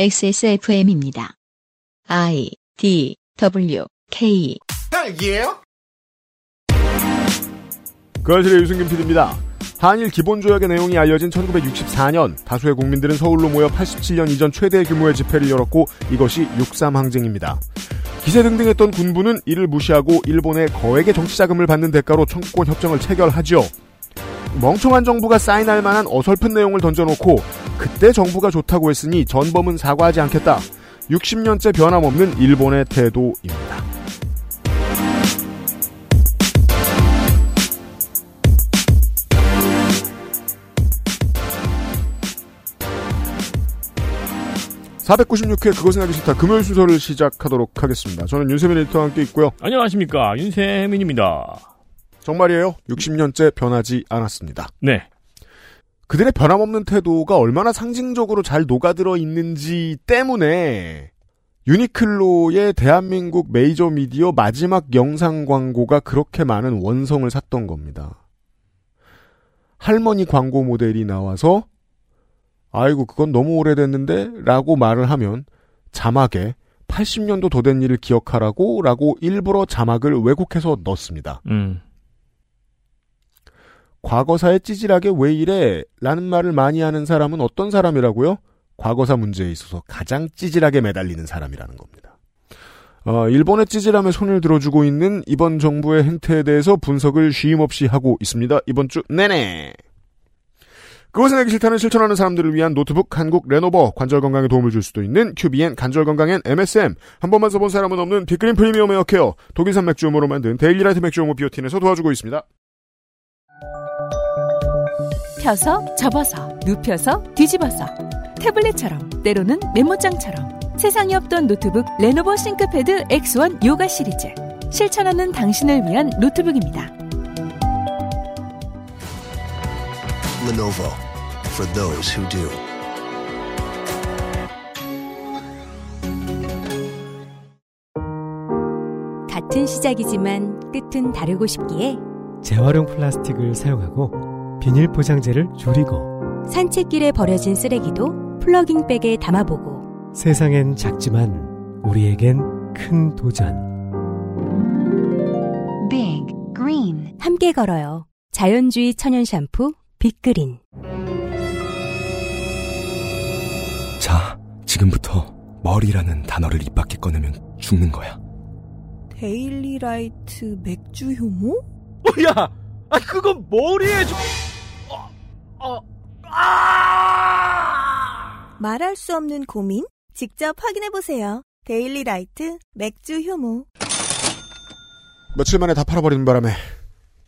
XSFM입니다. I D W K 딸기예요? 그 아실의 유승균 PD입니다. 한일 기본조약의 내용이 알려진 1964년 다수의 국민들은 서울로 모여 87년 이전 최대 규모의 집회를 열었고 이것이 6.3 항쟁입니다. 기세등등했던 군부는 이를 무시하고 일본의 거액의 정치자금을 받는 대가로 청구권 협정을 체결하죠. 멍청한 정부가 사인할 만한 어설픈 내용을 던져놓고 그때 정부가 좋다고 했으니 전범은 사과하지 않겠다. 60년째 변함없는 일본의 태도입니다. (496회) 그것은 하기 싫다 금요일 순서를 시작하도록 하겠습니다 저는 윤세민 에디터와 함께 있고요 안녕하십니까 윤세민입니다. 정말이에요? 60년째 변하지 않았습니다. 네, 그들의 변함없는 태도가 얼마나 상징적으로 잘 녹아들어 있는지 때문에 유니클로의 대한민국 메이저 미디어 마지막 영상 광고가 그렇게 많은 원성을 샀던 겁니다. 할머니 광고 모델이 나와서 아이고 그건 너무 오래됐는데? 라고 말을 하면 자막에 80년도 더 된 일을 기억하라고? 라고 일부러 자막을 왜곡해서 넣습니다. 음, 과거사에 찌질하게 왜 이래? 라는 말을 많이 하는 사람은 어떤 사람이라고요? 과거사 문제에 있어서 가장 찌질하게 매달리는 사람이라는 겁니다. 어, 일본의 찌질함에 손을 들어주고 있는 이번 정부의 행태에 대해서 분석을 쉼없이 하고 있습니다. 이번 주 내내. 그것은 하기 싫다는 실천하는 사람들을 위한 노트북 한국 레노버 관절 건강에 도움을 줄 수도 있는 QBN 관절 건강엔 MSM 한 번만 써본 사람은 없는 빅그린 프리미엄 에어케어 독일산 맥주효모로 만든 데일리라이트 맥주효모 비오틴에서 도와주고 있습니다. 펴서 접어서 눕혀서 뒤집어서 태블릿처럼 때로는 메모장처럼 세상에 없던 노트북 레노버 싱크패드 X1 요가 시리즈 실천하는 당신을 위한 노트북입니다. Lenovo for those who do. 같은 시작이지만 끝은 다르고 싶기에 재활용 플라스틱을 사용하고 비닐 포장재를 줄이고 산책길에 버려진 쓰레기도 플러깅백에 담아보고 세상엔 작지만 우리에겐 큰 도전 Big Green 함께 걸어요. 자연주의 천연 샴푸 빅그린 자, 지금부터 머리라는 단어를 입 밖에 꺼내면 죽는 거야. 데일리라이트 맥주 효모? 야, 아 그건 머리에 좀, 어, 어, 아! 말할 수 없는 고민? 직접 확인해보세요. 데일리 라이트 맥주 효모. 며칠 만에 다 팔아버리는 바람에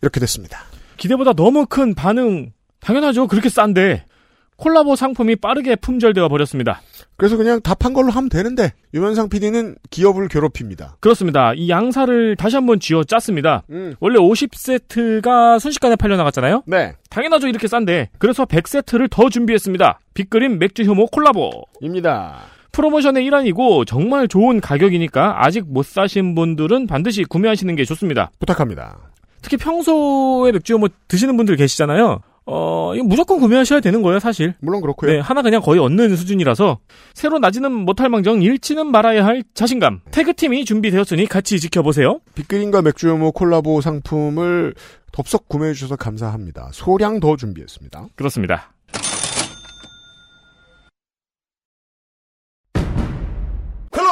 이렇게 됐습니다. 기대보다 너무 큰 반응 당연하죠. 그렇게 싼데 콜라보 상품이 빠르게 품절되어 버렸습니다. 그래서 그냥 다판 걸로 하면 되는데 유면상 PD는 기업을 괴롭힙니다. 그렇습니다. 이 양사를 다시 한번 쥐어 짰습니다. 음. 원래 50세트가 순식간에 팔려 나갔잖아요. 네. 당연하죠. 이렇게 싼데. 그래서 100세트를 더 준비했습니다. 빅그린 맥주 효모 콜라보. 입니다. 프로모션의 일환이고 정말 좋은 가격이니까 아직 못 사신 분들은 반드시 구매하시는 게 좋습니다. 부탁합니다. 특히 평소에 맥주 효모 드시는 분들 계시잖아요. 어, 이거 무조건 구매하셔야 되는 거예요, 사실. 물론 그렇고요. 네, 하나 그냥 거의 얻는 수준이라서 새로 나지는 못할 망정 잃지는 말아야 할 자신감. 태그팀이 준비되었으니 같이 지켜보세요. 빅그린과 맥주효모 콜라보 상품을 덥석 구매해 주셔서 감사합니다. 소량 더 준비했습니다. 그렇습니다.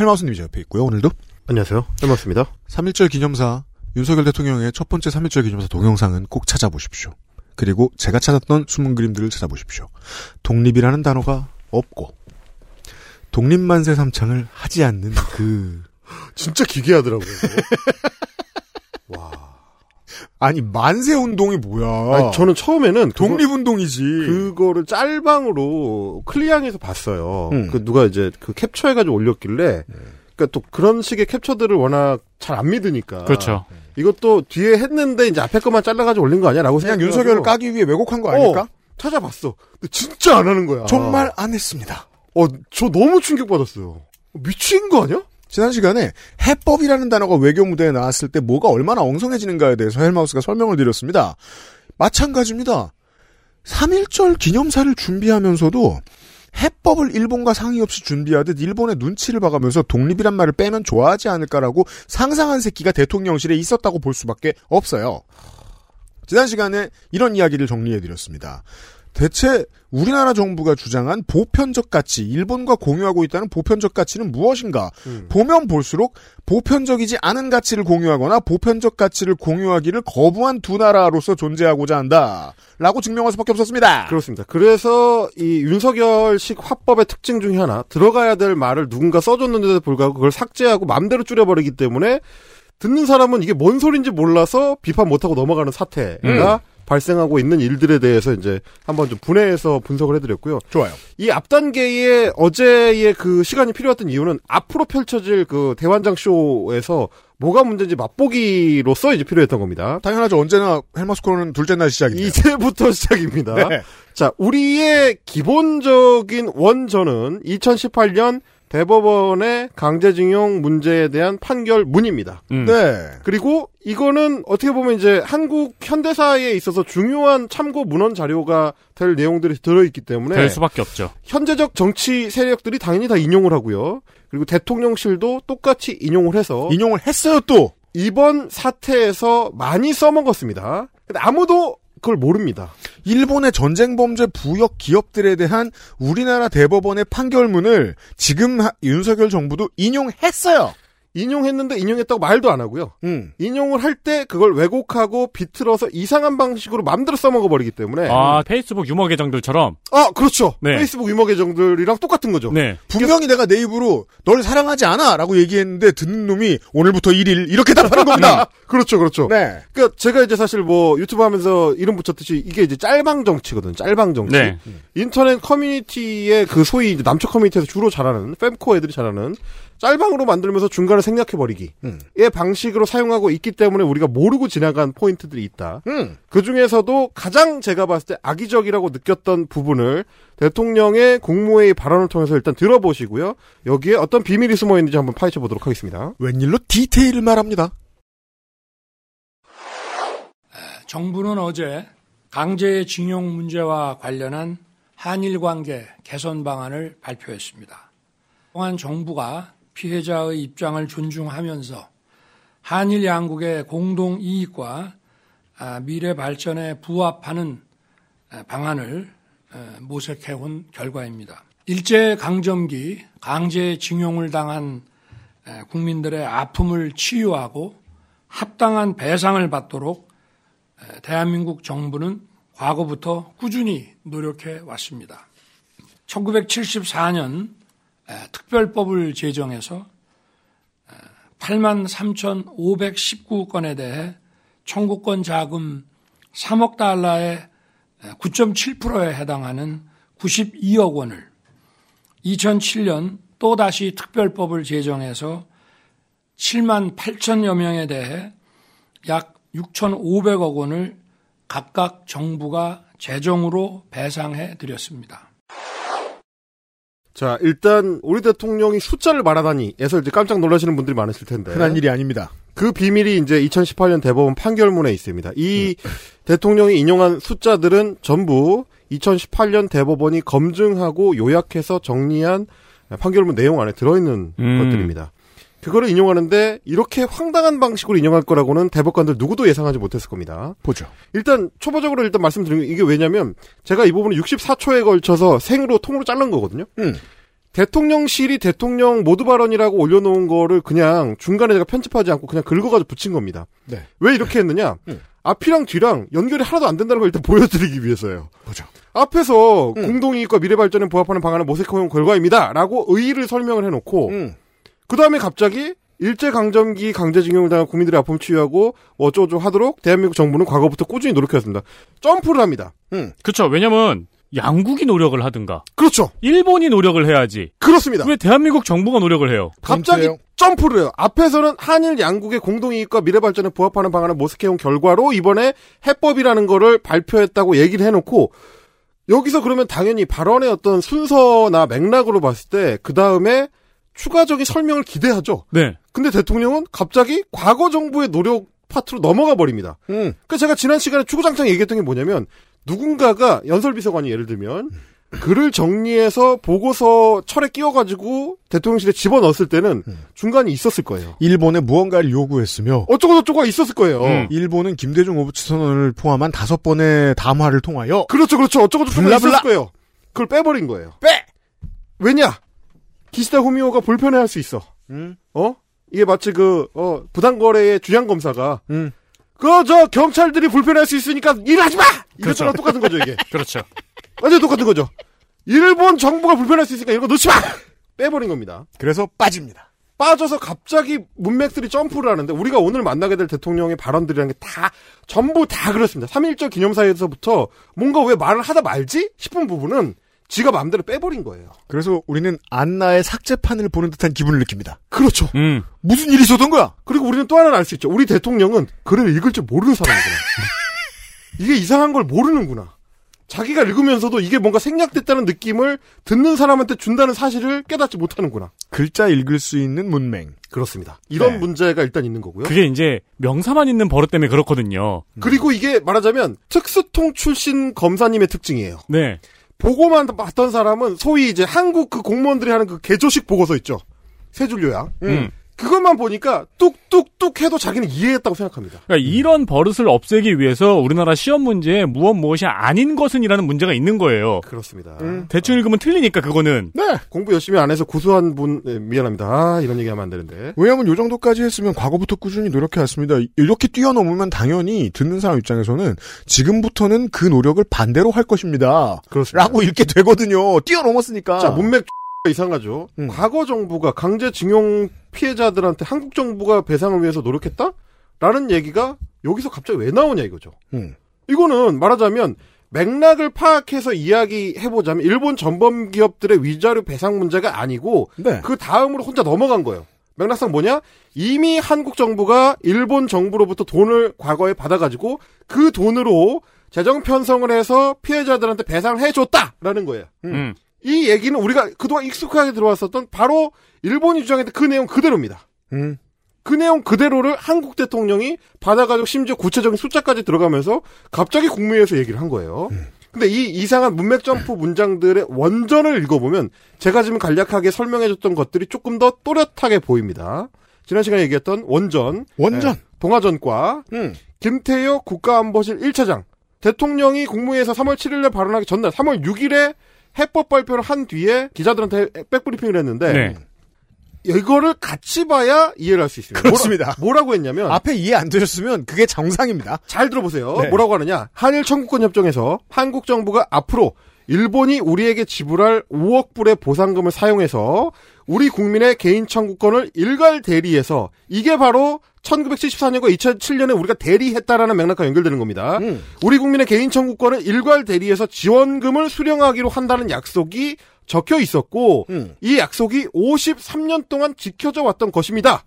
헬마우스님이 제 옆에 있고요. 오늘도 안녕하세요. 헬마우스입니다. 3.1절 기념사 윤석열 대통령의 첫 번째 3.1절 기념사 동영상은 꼭 찾아보십시오. 그리고 제가 찾았던 숨은 그림들을 찾아보십시오. 독립이라는 단어가 없고 독립만세 삼창을 하지 않는 그 진짜 기괴하더라고요. 와. 아니 만세 운동이 뭐야? 아니, 저는 처음에는 그거- 독립 운동이지. 그거를 짤방으로 클리앙에서 봤어요. 음. 그 누가 이제 그 캡처해가지고 올렸길래, 그러니까 또 그런 식의 캡처들을 워낙 잘 안 믿으니까. 그렇죠. 이것도 뒤에 했는데 이제 앞에 것만 잘라가지고 올린 거 아니야라고 그냥 생각해가지고 윤석열을 까기 위해 왜곡한 거 아닐까? 어, 찾아봤어. 근데 진짜 안 하는 거야. 정말 안 했습니다. 어, 저 너무 충격받았어요. 미친 거 아니야? 지난 시간에 해법이라는 단어가 외교 무대에 나왔을 때 뭐가 얼마나 엉성해지는가에 대해서 헬마우스가 설명을 드렸습니다. 마찬가지입니다. 3.1절 기념사를 준비하면서도 해법을 일본과 상의 없이 준비하듯 일본의 눈치를 봐가면서 독립이란 말을 빼면 좋아하지 않을까라고 상상한 새끼가 대통령실에 있었다고 볼 수밖에 없어요. 지난 시간에 이런 이야기를 정리해드렸습니다. 대체 우리나라 정부가 주장한 보편적 가치, 일본과 공유하고 있다는 보편적 가치는 무엇인가? 보면 볼수록 보편적이지 않은 가치를 공유하거나 보편적 가치를 공유하기를 거부한 두 나라로서 존재하고자 한다. 라고 증명할 수밖에 없었습니다. 그렇습니다. 그래서 이 윤석열식 화법의 특징 중에 하나 들어가야 될 말을 누군가 써줬는데도 불구하고 그걸 삭제하고 맘대로 줄여버리기 때문에 듣는 사람은 이게 뭔 소린지 몰라서 비판 못하고 넘어가는 사태가 발생하고 있는 일들에 대해서 이제 한번 좀 분해해서 분석을 해드렸고요. 좋아요. 이 앞 단계에 어제의 그 시간이 필요했던 이유는 앞으로 펼쳐질 그 대환장 쇼에서 뭐가 문제인지 맛보기로서 이제 필요했던 겁니다. 당연하죠. 언제나 헬마스코는 둘째 날 시작인데. 이제부터 시작입니다. 네. 자, 우리의 기본적인 원전은 2018년 대법원의 강제징용 문제에 대한 판결 문입니다. 음. 네. 그리고 이거는 어떻게 보면 이제 한국 현대사에 있어서 중요한 참고 문헌 자료가 될 내용들이 들어있기 때문에 될 수밖에 없죠. 현재적 정치 세력들이 당연히 다 인용을 하고요. 그리고 대통령실도 똑같이 인용을 해서 인용을 했어요 또. 이번 사태에서 많이 써먹었습니다. 근데 아무도 그걸 모릅니다. 일본의 전쟁 범죄 부역 기업들에 대한 우리나라 대법원의 판결문을 지금 하- 윤석열 정부도 인용했어요. 인용했는데 인용했다고 말도 안 하고요. 음. 인용을 할 때 그걸 왜곡하고 비틀어서 이상한 방식으로 맘대로 써먹어 버리기 때문에 아, 페이스북 유머 계정들처럼. 아, 그렇죠. 네. 페이스북 유머 계정들이랑 똑같은 거죠. 네. 분명히 내가 내 입으로 널 사랑하지 않아라고 얘기했는데 듣는 놈이 오늘부터 1일 이렇게 답하는 겁니다. 그렇죠, 그렇죠. 네. 그러니까 제가 이제 사실 뭐 유튜브 하면서 이름 붙였듯이 이게 이제 짤방 정치거든. 짤방 정치. 네. 인터넷 커뮤니티의 그 소위 이제 남초 커뮤니티에서 주로 잘하는 fem코 애들이 잘하는 짤방으로 만들면서 중간에 생략해 버리기의 음. 방식으로 사용하고 있기 때문에 우리가 모르고 지나간 포인트들이 있다. 음. 그 중에서도 가장 제가 봤을 때 악의적이라고 느꼈던 부분을 대통령의 국무회의 발언을 통해서 일단 들어보시고요. 여기에 어떤 비밀이 숨어 있는지 한번 파헤쳐 보도록 하겠습니다. 웬일로 디테일을 말합니다. 정부는 어제 강제징용 문제와 관련한 한일 관계 개선 방안을 발표했습니다. 또한 정부가 피해자의 입장을 존중하면서 한일 양국의 공동 이익과 아, 미래 발전에 부합하는 아, 방안을 아, 모색해 온 결과입니다. 일제 강점기 강제 징용을 당한 아, 국민들의 아픔을 치유하고 합당한 배상을 받도록 대한민국 정부는 과거부터 꾸준히 노력해 왔습니다. 1974년 특별법을 제정해서 8만 3,519건에 대해 청구권 자금 3억 달러의 9.7%에 해당하는 92억 원을 2007년 또다시 특별법을 제정해서 7만 8천여 명에 대해 약 6,500억 원을 각각 정부가 재정으로 배상해 드렸습니다. 자, 일단 우리 대통령이 숫자를 말하다니에서 이제 깜짝 놀라시는 분들이 많으실 텐데. 흔한 일이 아닙니다. 그 비밀이 이제 2018년 대법원 판결문에 있습니다. 이 대통령이 인용한 숫자들은 전부 2018년 대법원이 검증하고 요약해서 정리한 판결문 내용 안에 들어있는 음. 것들입니다. 그거를 인용하는데 이렇게 황당한 방식으로 인용할 거라고는 대법관들 누구도 예상하지 못했을 겁니다. 보죠. 일단 초보적으로 일단 말씀드리면 이게 왜냐면 제가 이 부분을 64초에 걸쳐서 생으로 통으로 자른 거거든요. 음. 대통령실이 대통령 모두 발언이라고 올려놓은 거를 그냥 중간에 제가 편집하지 않고 그냥 긁어가지고 붙인 겁니다. 네. 왜 이렇게 했느냐? 음. 앞이랑 뒤랑 연결이 하나도 안 된다는 걸 일단 보여드리기 위해서예요. 보죠. 앞에서 음. 공동이익과 미래발전에 부합하는 방안을 모색해온 결과입니다. 라고 의의를 설명을 해놓고 음. 그 다음에 갑자기 일제강점기 강제징용을 당한 국민들의 아픔 치유하고 뭐 어쩌고저쩌고 하도록 대한민국 정부는 과거부터 꾸준히 노력해왔습니다. 점프를 합니다. 음. 그쵸. 왜냐면 양국이 노력을 하든가. 그렇죠. 일본이 노력을 해야지. 그렇습니다. 왜 대한민국 정부가 노력을 해요? 갑자기 점프를 해요. 앞에서는 한일 양국의 공동이익과 미래 발전에 부합하는 방안을 모색해온 결과로 이번에 해법이라는 거를 발표했다고 얘기를 해놓고 여기서 그러면 당연히 발언의 어떤 순서나 맥락으로 봤을 때 그 다음에 추가적인 설명을 기대하죠. 네. 근데 대통령은 갑자기 과거 정부의 노력 파트로 넘어가 버립니다. 음. 그러니까 제가 지난 시간에 추구장창 얘기했던 게 뭐냐면 누군가가 연설비서관이 예를 들면 글을 정리해서 보고서 철에 끼워가지고 대통령실에 집어넣었을 때는 중간이 있었을 거예요. 일본에 무언가를 요구했으며 어쩌고저쩌고가 있었을 거예요. 음. 일본은 김대중 오부치 선언을 포함한 다섯 번의 담화를 통하여 그렇죠, 그렇죠. 어쩌고저쩌고. 있었을 거예요. 그걸 빼버린 거예요. 빼! 왜냐? 기시다 후미오가 불편해할 수 있어. 음. 어? 이게 마치 그, 어, 부당거래의 주양검사가, 음. 그, 저, 경찰들이 불편할 수 있으니까 일하지 마! 이것처럼 그렇죠. 똑같은 거죠, 이게. 그렇죠. 완전 똑같은 거죠. 일본 정부가 불편할 수 있으니까 이런 거 넣지 마! 빼버린 겁니다. 그래서 빠집니다. 빠져서 갑자기 문맥들이 점프를 하는데 우리가 오늘 만나게 될 대통령의 발언들이라는 게 다 전부 다 그렇습니다. 3.1절 기념사에서부터 뭔가 왜 말을 하다 말지 싶은 부분은 지가 마음대로 빼버린 거예요. 그래서 우리는 안나의 삭제판을 보는 듯한 기분을 느낍니다. 그렇죠. 음. 무슨 일이 있었던 거야? 그리고 우리는 또 하나를 알 수 있죠. 우리 대통령은 글을 읽을 줄 모르는 사람이구나. 이게 이상한 걸 모르는구나. 자기가 읽으면서도 이게 뭔가 생략됐다는 느낌을 듣는 사람한테 준다는 사실을 깨닫지 못하는구나. 글자 읽을 수 있는 문맹. 그렇습니다. 이런 네. 문제가 일단 있는 거고요. 그게 이제 명사만 있는 버릇 때문에 그렇거든요. 그리고 이게 말하자면 특수통 출신 검사님의 특징이에요. 네. 보고만 봤던 사람은 소위 이제 한국 그 공무원들이 하는 그 개조식 보고서 있죠. 세 줄 요약. 음. 그것만 보니까 뚝뚝뚝 해도 자기는 이해했다고 생각합니다. 그러니까 이런 버릇을 없애기 위해서 우리나라 시험 문제에 무엇 무엇이 아닌 것은이라는 문제가 있는 거예요. 그렇습니다. 대충 읽으면 틀리니까 그거는. 네. 공부 열심히 안 해서 고소한 분 네, 미안합니다. 아, 이런 얘기하면 안 되는데. 왜냐하면 요 정도까지 했으면 과거부터 꾸준히 노력해왔습니다. 이렇게 뛰어넘으면 당연히 듣는 사람 입장에서는 지금부터는 그 노력을 반대로 할 것입니다. 그렇습니다. 라고 읽게 되거든요. 뛰어넘었으니까. 자, 문맥 이상하죠. 음. 과거 정부가 강제징용 피해자들한테 한국 정부가 배상을 위해서 노력했다? 라는 얘기가 여기서 갑자기 왜 나오냐 이거죠. 음. 이거는 말하자면 맥락을 파악해서 이야기해보자면 일본 전범 기업들의 위자료 배상 문제가 아니고 네. 그 다음으로 혼자 넘어간 거예요. 맥락상 뭐냐? 이미 한국 정부가 일본 정부로부터 돈을 과거에 받아가지고 그 돈으로 재정 편성을 해서 피해자들한테 배상을 해줬다라는 거예요. 음. 이 얘기는 우리가 그동안 익숙하게 들어왔었던 바로 일본이 주장했던 그 내용 그대로입니다. 음. 그 내용 그대로를 한국 대통령이 받아가지고 심지어 구체적인 숫자까지 들어가면서 갑자기 국무회의에서 얘기를 한 거예요. 근데 이 이상한 문맥 점프 문장들의 원전을 읽어보면 제가 지금 간략하게 설명해줬던 것들이 조금 더 또렷하게 보입니다. 지난 시간에 얘기했던 원전, 원전. 예, 동아전과 음. 김태효 국가안보실 1차장 대통령이 국무회의에서 3월 7일에 발언하기 전날 3월 6일에 해법 발표를 한 뒤에 기자들한테 백브리핑을 했는데 네. 이거를 같이 봐야 이해를 할 수 있습니다. 그렇습니다. 뭐라, 고 했냐면 앞에 이해 안 되셨으면 그게 정상입니다. 잘 들어보세요. 네. 뭐라고 하느냐? 한일 청구권 협정에서 한국 정부가 앞으로 일본이 우리에게 지불할 5억 불의 보상금을 사용해서 우리 국민의 개인 청구권을 일괄 대리해서 이게 바로 1974년과 2007년에 우리가 대리했다라는 맥락과 연결되는 겁니다. 음. 우리 국민의 개인 청구권을 일괄 대리해서 지원금을 수령하기로 한다는 약속이 적혀 있었고 음. 이 약속이 53년 동안 지켜져 왔던 것입니다.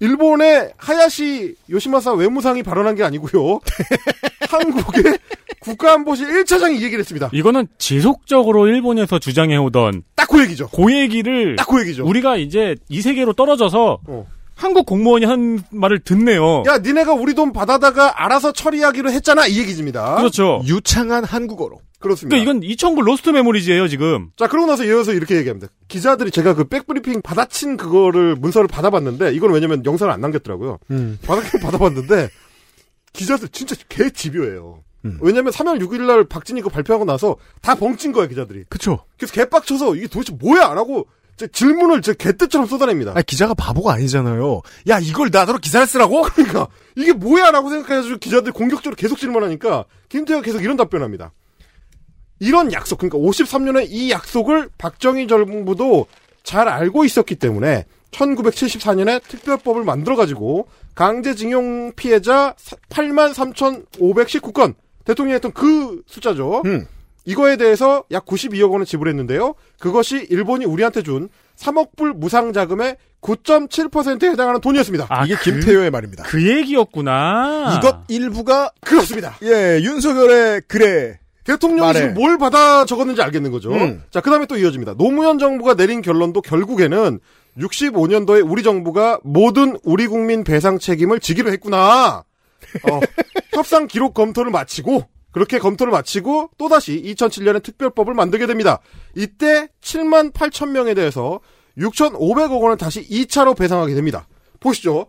일본의 하야시 요시마사 외무상이 발언한 게 아니고요. 한국의 국가안보실 1차장이 이 얘기를 했습니다. 이거는 지속적으로 일본에서 주장해오던 딱 그 얘기죠. 그 얘기를 딱 그 얘기죠. 우리가 이제 이 세계로 떨어져서 어. 한국 공무원이 한 말을 듣네요. 야, 니네가 우리 돈 받아다가 알아서 처리하기로 했잖아. 이 얘기입니다. 그렇죠. 유창한 한국어로. 그렇습니다. 그러니까 이건 2009 Lost Memories예요 지금. 자, 그러고 나서 이어서 이렇게 얘기합니다. 기자들이 제가 그 백브리핑 받아친 그거를 문서를 받아봤는데 이건 왜냐면 영상을 안 남겼더라고요. 음. 받았긴 받아봤는데 기자들 진짜 개 집요해요. 음. 왜냐면 3월 6일 날 박진이 거 발표하고 나서 다 벙찐 거야 기자들이. 그쵸. 그래서 개빡쳐서 이게 도대체 뭐야? 라고 제 질문을 제 개떼처럼 쏟아냅니다. 아니, 기자가 바보가 아니잖아요. 야, 이걸 나더러 기사를 쓰라고? 그러니까 이게 뭐야? 라고 생각해가지고 기자들이 공격적으로 계속 질문하니까 김태호가 계속 이런 답변합니다. 이런 약속, 그러니까 53년에 이 약속을 박정희 정부도 잘 알고 있었기 때문에 1974년에 특별법을 만들어가지고 강제징용 피해자 83,519건 대통령이 했던 그 숫자죠. 음. 이거에 대해서 약 92억 원을 지불했는데요. 그것이 일본이 우리한테 준 3억 불 무상 자금의 9.7%에 해당하는 돈이었습니다. 아, 이게 그- 김태효의 말입니다. 그 얘기였구나. 이것 일부가 그렇습니다. 예 윤석열의 그래 대통령이 말해. 지금 뭘 받아 적었는지 알겠는 거죠. 음. 자, 그 다음에 또 이어집니다. 노무현 정부가 내린 결론도 결국에는 65년도에 우리 정부가 모든 우리 국민 배상 책임을 지기로 했구나. 어, 협상 기록 검토를 마치고 그렇게 검토를 마치고 또다시 2007년에 특별법을 만들게 됩니다. 이때 7만 8천 명에 대해서 6,500억 원을 다시 2차로 배상하게 됩니다. 보시죠.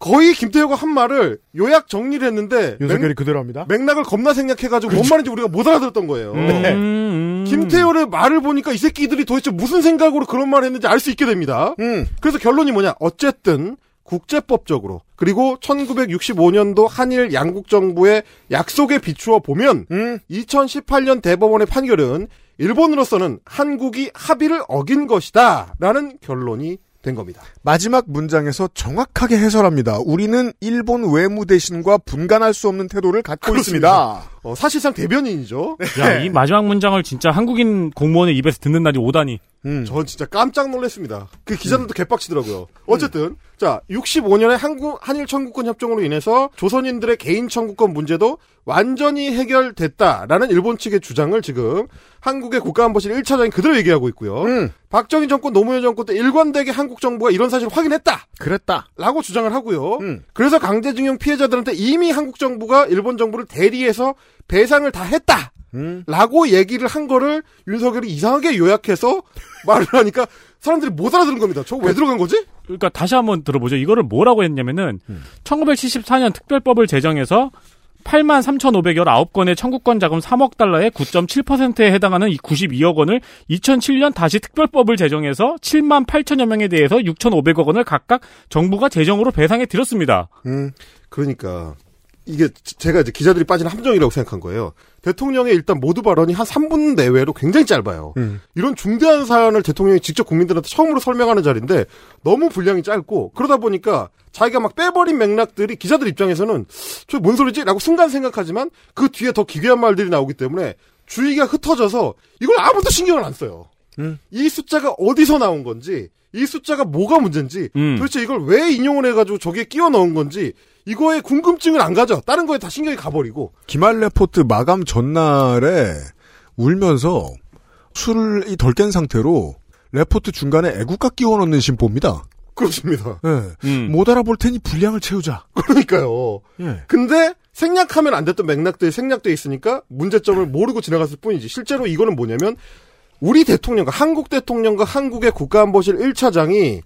거의 김태효가 한 말을 요약 정리를 했는데 윤석열이 그대로 합니다. 맥락을 겁나 생략해가지고 뭔 말인지 우리가 못 알아들었던 거예요. 음, 음. 김태효의 말을 보니까 이 새끼들이 도대체 무슨 생각으로 그런 말을 했는지 알 수 있게 됩니다. 음. 그래서 결론이 뭐냐? 어쨌든 국제법적으로 그리고 1965년도 한일 양국 정부의 약속에 비추어 보면 음. 2018년 대법원의 판결은 일본으로서는 한국이 합의를 어긴 것이다라는 결론이 된 겁니다. 마지막 문장에서 정확하게 해설합니다. 우리는 일본 외무 대신과 분간할 수 없는 태도를 갖고 그렇습니다. 있습니다. 어, 사실상 대변인이죠. 야, 이 마지막 문장을 진짜 한국인 공무원의 입에서 듣는 날이 오다니. 음. 전 진짜 깜짝 놀랐습니다. 그 기자들도 개빡치더라고요. 어쨌든 자 65년에 한국 한일 청구권 협정으로 인해서 조선인들의 개인 청구권 문제도 완전히 해결됐다라는 일본 측의 주장을 지금 한국의 국가안보실 1차장이 그대로 얘기하고 있고요. 음. 박정희 정권, 노무현 정권 때 일관되게 한국 정부가 이런 사실을 확인했다. 그랬다. 라고 주장을 하고요. 음. 그래서 강제징용 피해자들한테 이미 한국 정부가 일본 정부를 대리해서 배상을 다 했다. 음. 라고 얘기를 한 거를 윤석열이 이상하게 요약해서 말을 하니까 사람들이 못 알아들은 겁니다. 저거 왜 들어간 거지? 그러니까 다시 한번 들어보죠. 이거를 뭐라고 했냐면은 음. 1974년 특별법을 제정해서 8만 3,519건의 청구권 자금 3억 달러의 9.7%에 해당하는 이 92억 원을 2007년 다시 특별법을 제정해서 7만 8천여 명에 대해서 6,500억 원을 각각 정부가 재정으로 배상해 드렸습니다. 음, 그러니까 이게 제가 이제 기자들이 빠진 함정이라고 생각한 거예요. 대통령의 일단 모두 발언이 한 3분 내외로 굉장히 짧아요. 음. 이런 중대한 사안을 대통령이 직접 국민들한테 처음으로 설명하는 자리인데 너무 분량이 짧고 그러다 보니까 자기가 막 빼버린 맥락들이 기자들 입장에서는 저 뭔 소리지? 라고 순간 생각하지만 그 뒤에 더 기괴한 말들이 나오기 때문에 주의가 흩어져서 이걸 아무도 신경을 안 써요. 음. 이 숫자가 어디서 나온 건지 이 숫자가 뭐가 문제인지 음. 도대체 이걸 왜 인용을 해가지고 저기에 끼워 넣은 건지 이거에 궁금증을 안 가져. 다른 거에 다 신경이 가버리고. 기말 레포트 마감 전날에 울면서 술이 덜 깬 상태로 레포트 중간에 애국가 끼워 넣는 심보입니다. 그렇습니다. 예. 음. 못 알아볼 테니 분량을 채우자. 그러니까요. 예. 근데 생략하면 안 됐던 맥락들이 생략돼 있으니까 문제점을 모르고 지나갔을 뿐이지. 실제로 이거는 뭐냐면 우리 대통령과 한국 대통령과 한국의 국가안보실 1차장이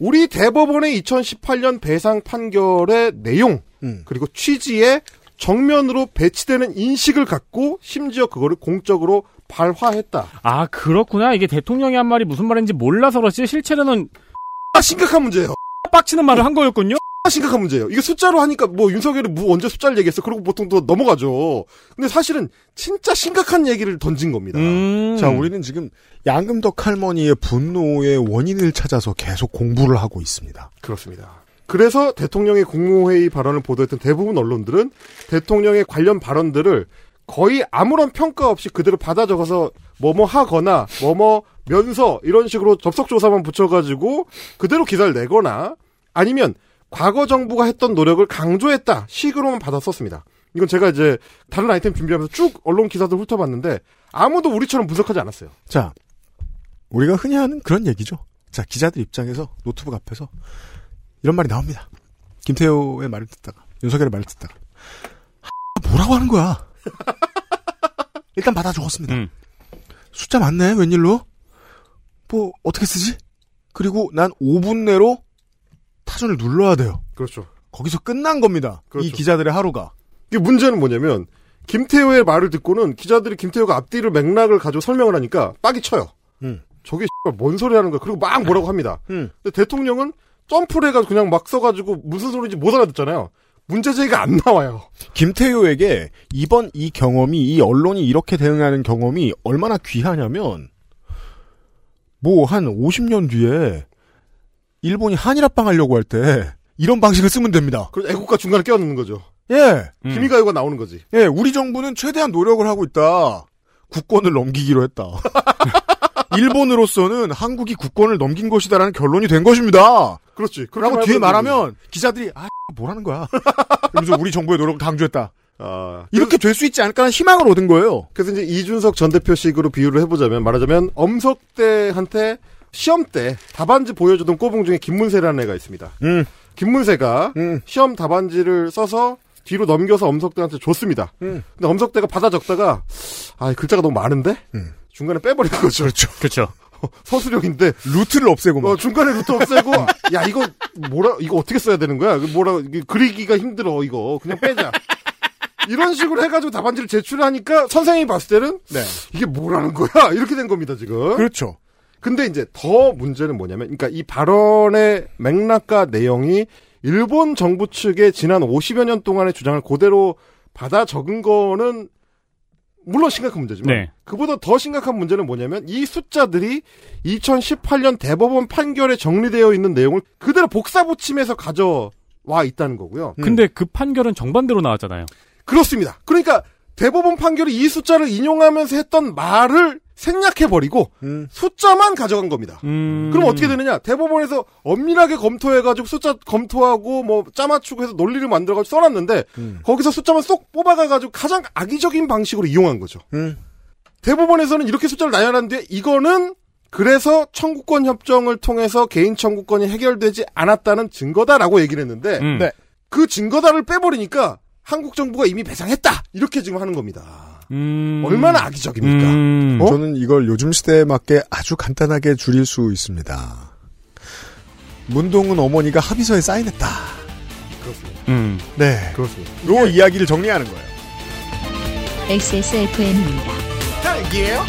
우리 대법원의 2018년 배상 판결의 내용 음. 그리고 취지에 정면으로 배치되는 인식을 갖고 심지어 그거를 공적으로 발화했다. 아, 그렇구나. 이게 대통령이 한 말이 무슨 말인지 몰라서 그렇지 실제로는 아, 심각한 문제예요. 빡치는 말을 한 거였군요. 아, 심각한 문제예요. 이게 숫자로 하니까 뭐 윤석열이 뭐 언제 숫자를 얘기했어. 그러고 보통 또 넘어가죠. 근데 사실은 진짜 심각한 얘기를 던진 겁니다. 음. 자, 우리는 지금 양금덕 할머니의 분노의 원인을 찾아서 계속 공부를 하고 있습니다. 그렇습니다. 그래서 대통령의 국무회의 발언을 보도했던 대부분 언론들은 대통령의 관련 발언들을 거의 아무런 평가 없이 그대로 받아 적어서 뭐뭐 하거나 뭐뭐 면서 이런 식으로 접속 조사만 붙여가지고 그대로 기사를 내거나 아니면 과거 정부가 했던 노력을 강조했다 식으로만 받아 썼습니다. 이건 제가 이제 다른 아이템 준비하면서 쭉 언론 기사들 훑어봤는데 아무도 우리처럼 분석하지 않았어요. 자, 우리가 흔히 하는 그런 얘기죠. 자, 기자들 입장에서 노트북 앞에서 이런 말이 나옵니다. 김태호의 말을 듣다가, 윤석열의 말을 듣다가, 하, 뭐라고 하는 거야? 일단 받아 적었습니다. 음. 숫자 맞네, 웬일로? 뭐, 어떻게 쓰지? 그리고 난 5분 내로 타전을 눌러야 돼요. 그렇죠. 거기서 끝난 겁니다. 이 그렇죠. 기자들의 하루가. 이게 문제는 뭐냐면 김태호의 말을 듣고는 기자들이 김태호가 앞뒤를 맥락을 가지고 설명을 하니까 빡이 쳐요. 음. 저게 뭔 소리 하는 거야. 그리고 막 뭐라고 합니다. 음. 근데 대통령은 점프를 해가지고 그냥 막 써가지고 무슨 소리인지 못 알아듣잖아요. 문제 제기가 안 나와요. 김태효에게 이번 이 경험이 이 언론이 이렇게 대응하는 경험이 얼마나 귀하냐면 뭐 한 50년 뒤에 일본이 한일합방 하려고 할 때 이런 방식을 쓰면 됩니다. 그래서 애국가 중간에 끼워넣는 거죠. 예. 음. 기미가요가 나오는 거지. 예, 우리 정부는 최대한 노력을 하고 있다. 국권을 넘기기로 했다. 일본으로서는 한국이 국권을 넘긴 것이다라는 결론이 된 것입니다. 그렇지. 라고 뒤에 말하면 말하면 기자들이 아 뭐라는 거야. 그러면서 우리 정부의 노력을 강조했다. 아, 이렇게 될 수 있지 않을까 하는 희망을 얻은 거예요. 그래서 이제 이준석 전 대표식으로 비유를 해보자면 말하자면 엄석대한테 시험 때 답안지 보여주던 꼬붕 중에 김문세라는 애가 있습니다. 음. 김문세가 시험 답안지를 써서 뒤로 넘겨서 엄석대한테 줬습니다. 음. 근데 엄석대가 받아 적다가 아 글자가 너무 많은데 중간에 빼버린 거죠. 그렇죠. 그렇죠. 서술형인데 루트를 없애고 막. 어, 중간에 루트 없애고 야 이거 뭐라 이거 어떻게 써야 되는 거야? 뭐라 그리기가 힘들어 이거 그냥 빼자. 이런 식으로 해가지고 답안지를 제출하니까 선생님이 봤을 때는 네. 이게 뭐라는 거야 이렇게 된 겁니다 지금. 그렇죠. 근데 이제 더 문제는 뭐냐면, 그러니까 이 발언의 맥락과 내용이 일본 정부 측의 지난 50여 년 동안의 주장을 그대로 받아 적은 거는 물론 심각한 문제지만 네. 그보다 더 심각한 문제는 뭐냐면 이 숫자들이 2018년 대법원 판결에 정리되어 있는 내용을 그대로 복사 붙임해서 가져와 있다는 거고요. 근데 그 판결은 정반대로 나왔잖아요. 그렇습니다. 그러니까 대법원 판결이 이 숫자를 인용하면서 했던 말을 생략해버리고 음. 숫자만 가져간 겁니다. 음. 그럼 어떻게 되느냐? 대법원에서 엄밀하게 검토해가지고 숫자 검토하고 뭐 짜맞추고 해서 논리를 만들어가지고 써놨는데 음. 거기서 숫자만 쏙 뽑아가가지고 가장 악의적인 방식으로 이용한 거죠. 음. 대법원에서는 이렇게 숫자를 나열하는데 이거는 그래서 청구권 협정을 통해서 개인 청구권이 해결되지 않았다는 증거다라고 얘기를 했는데 음. 네. 그 증거다를 빼버리니까 한국 정부가 이미 배상했다 이렇게 지금 하는 겁니다. 음. 얼마나 악의적입니까? 음. 어? 저는 이걸 요즘 시대에 맞게 아주 간단하게 줄일 수 있습니다. 문동은 어머니가 합의서에 사인했다. 그렇습니다. 음. 네. 그렇습니다. 요 이야기를 정리하는 거예요. XSFM입니다. 딸기예요?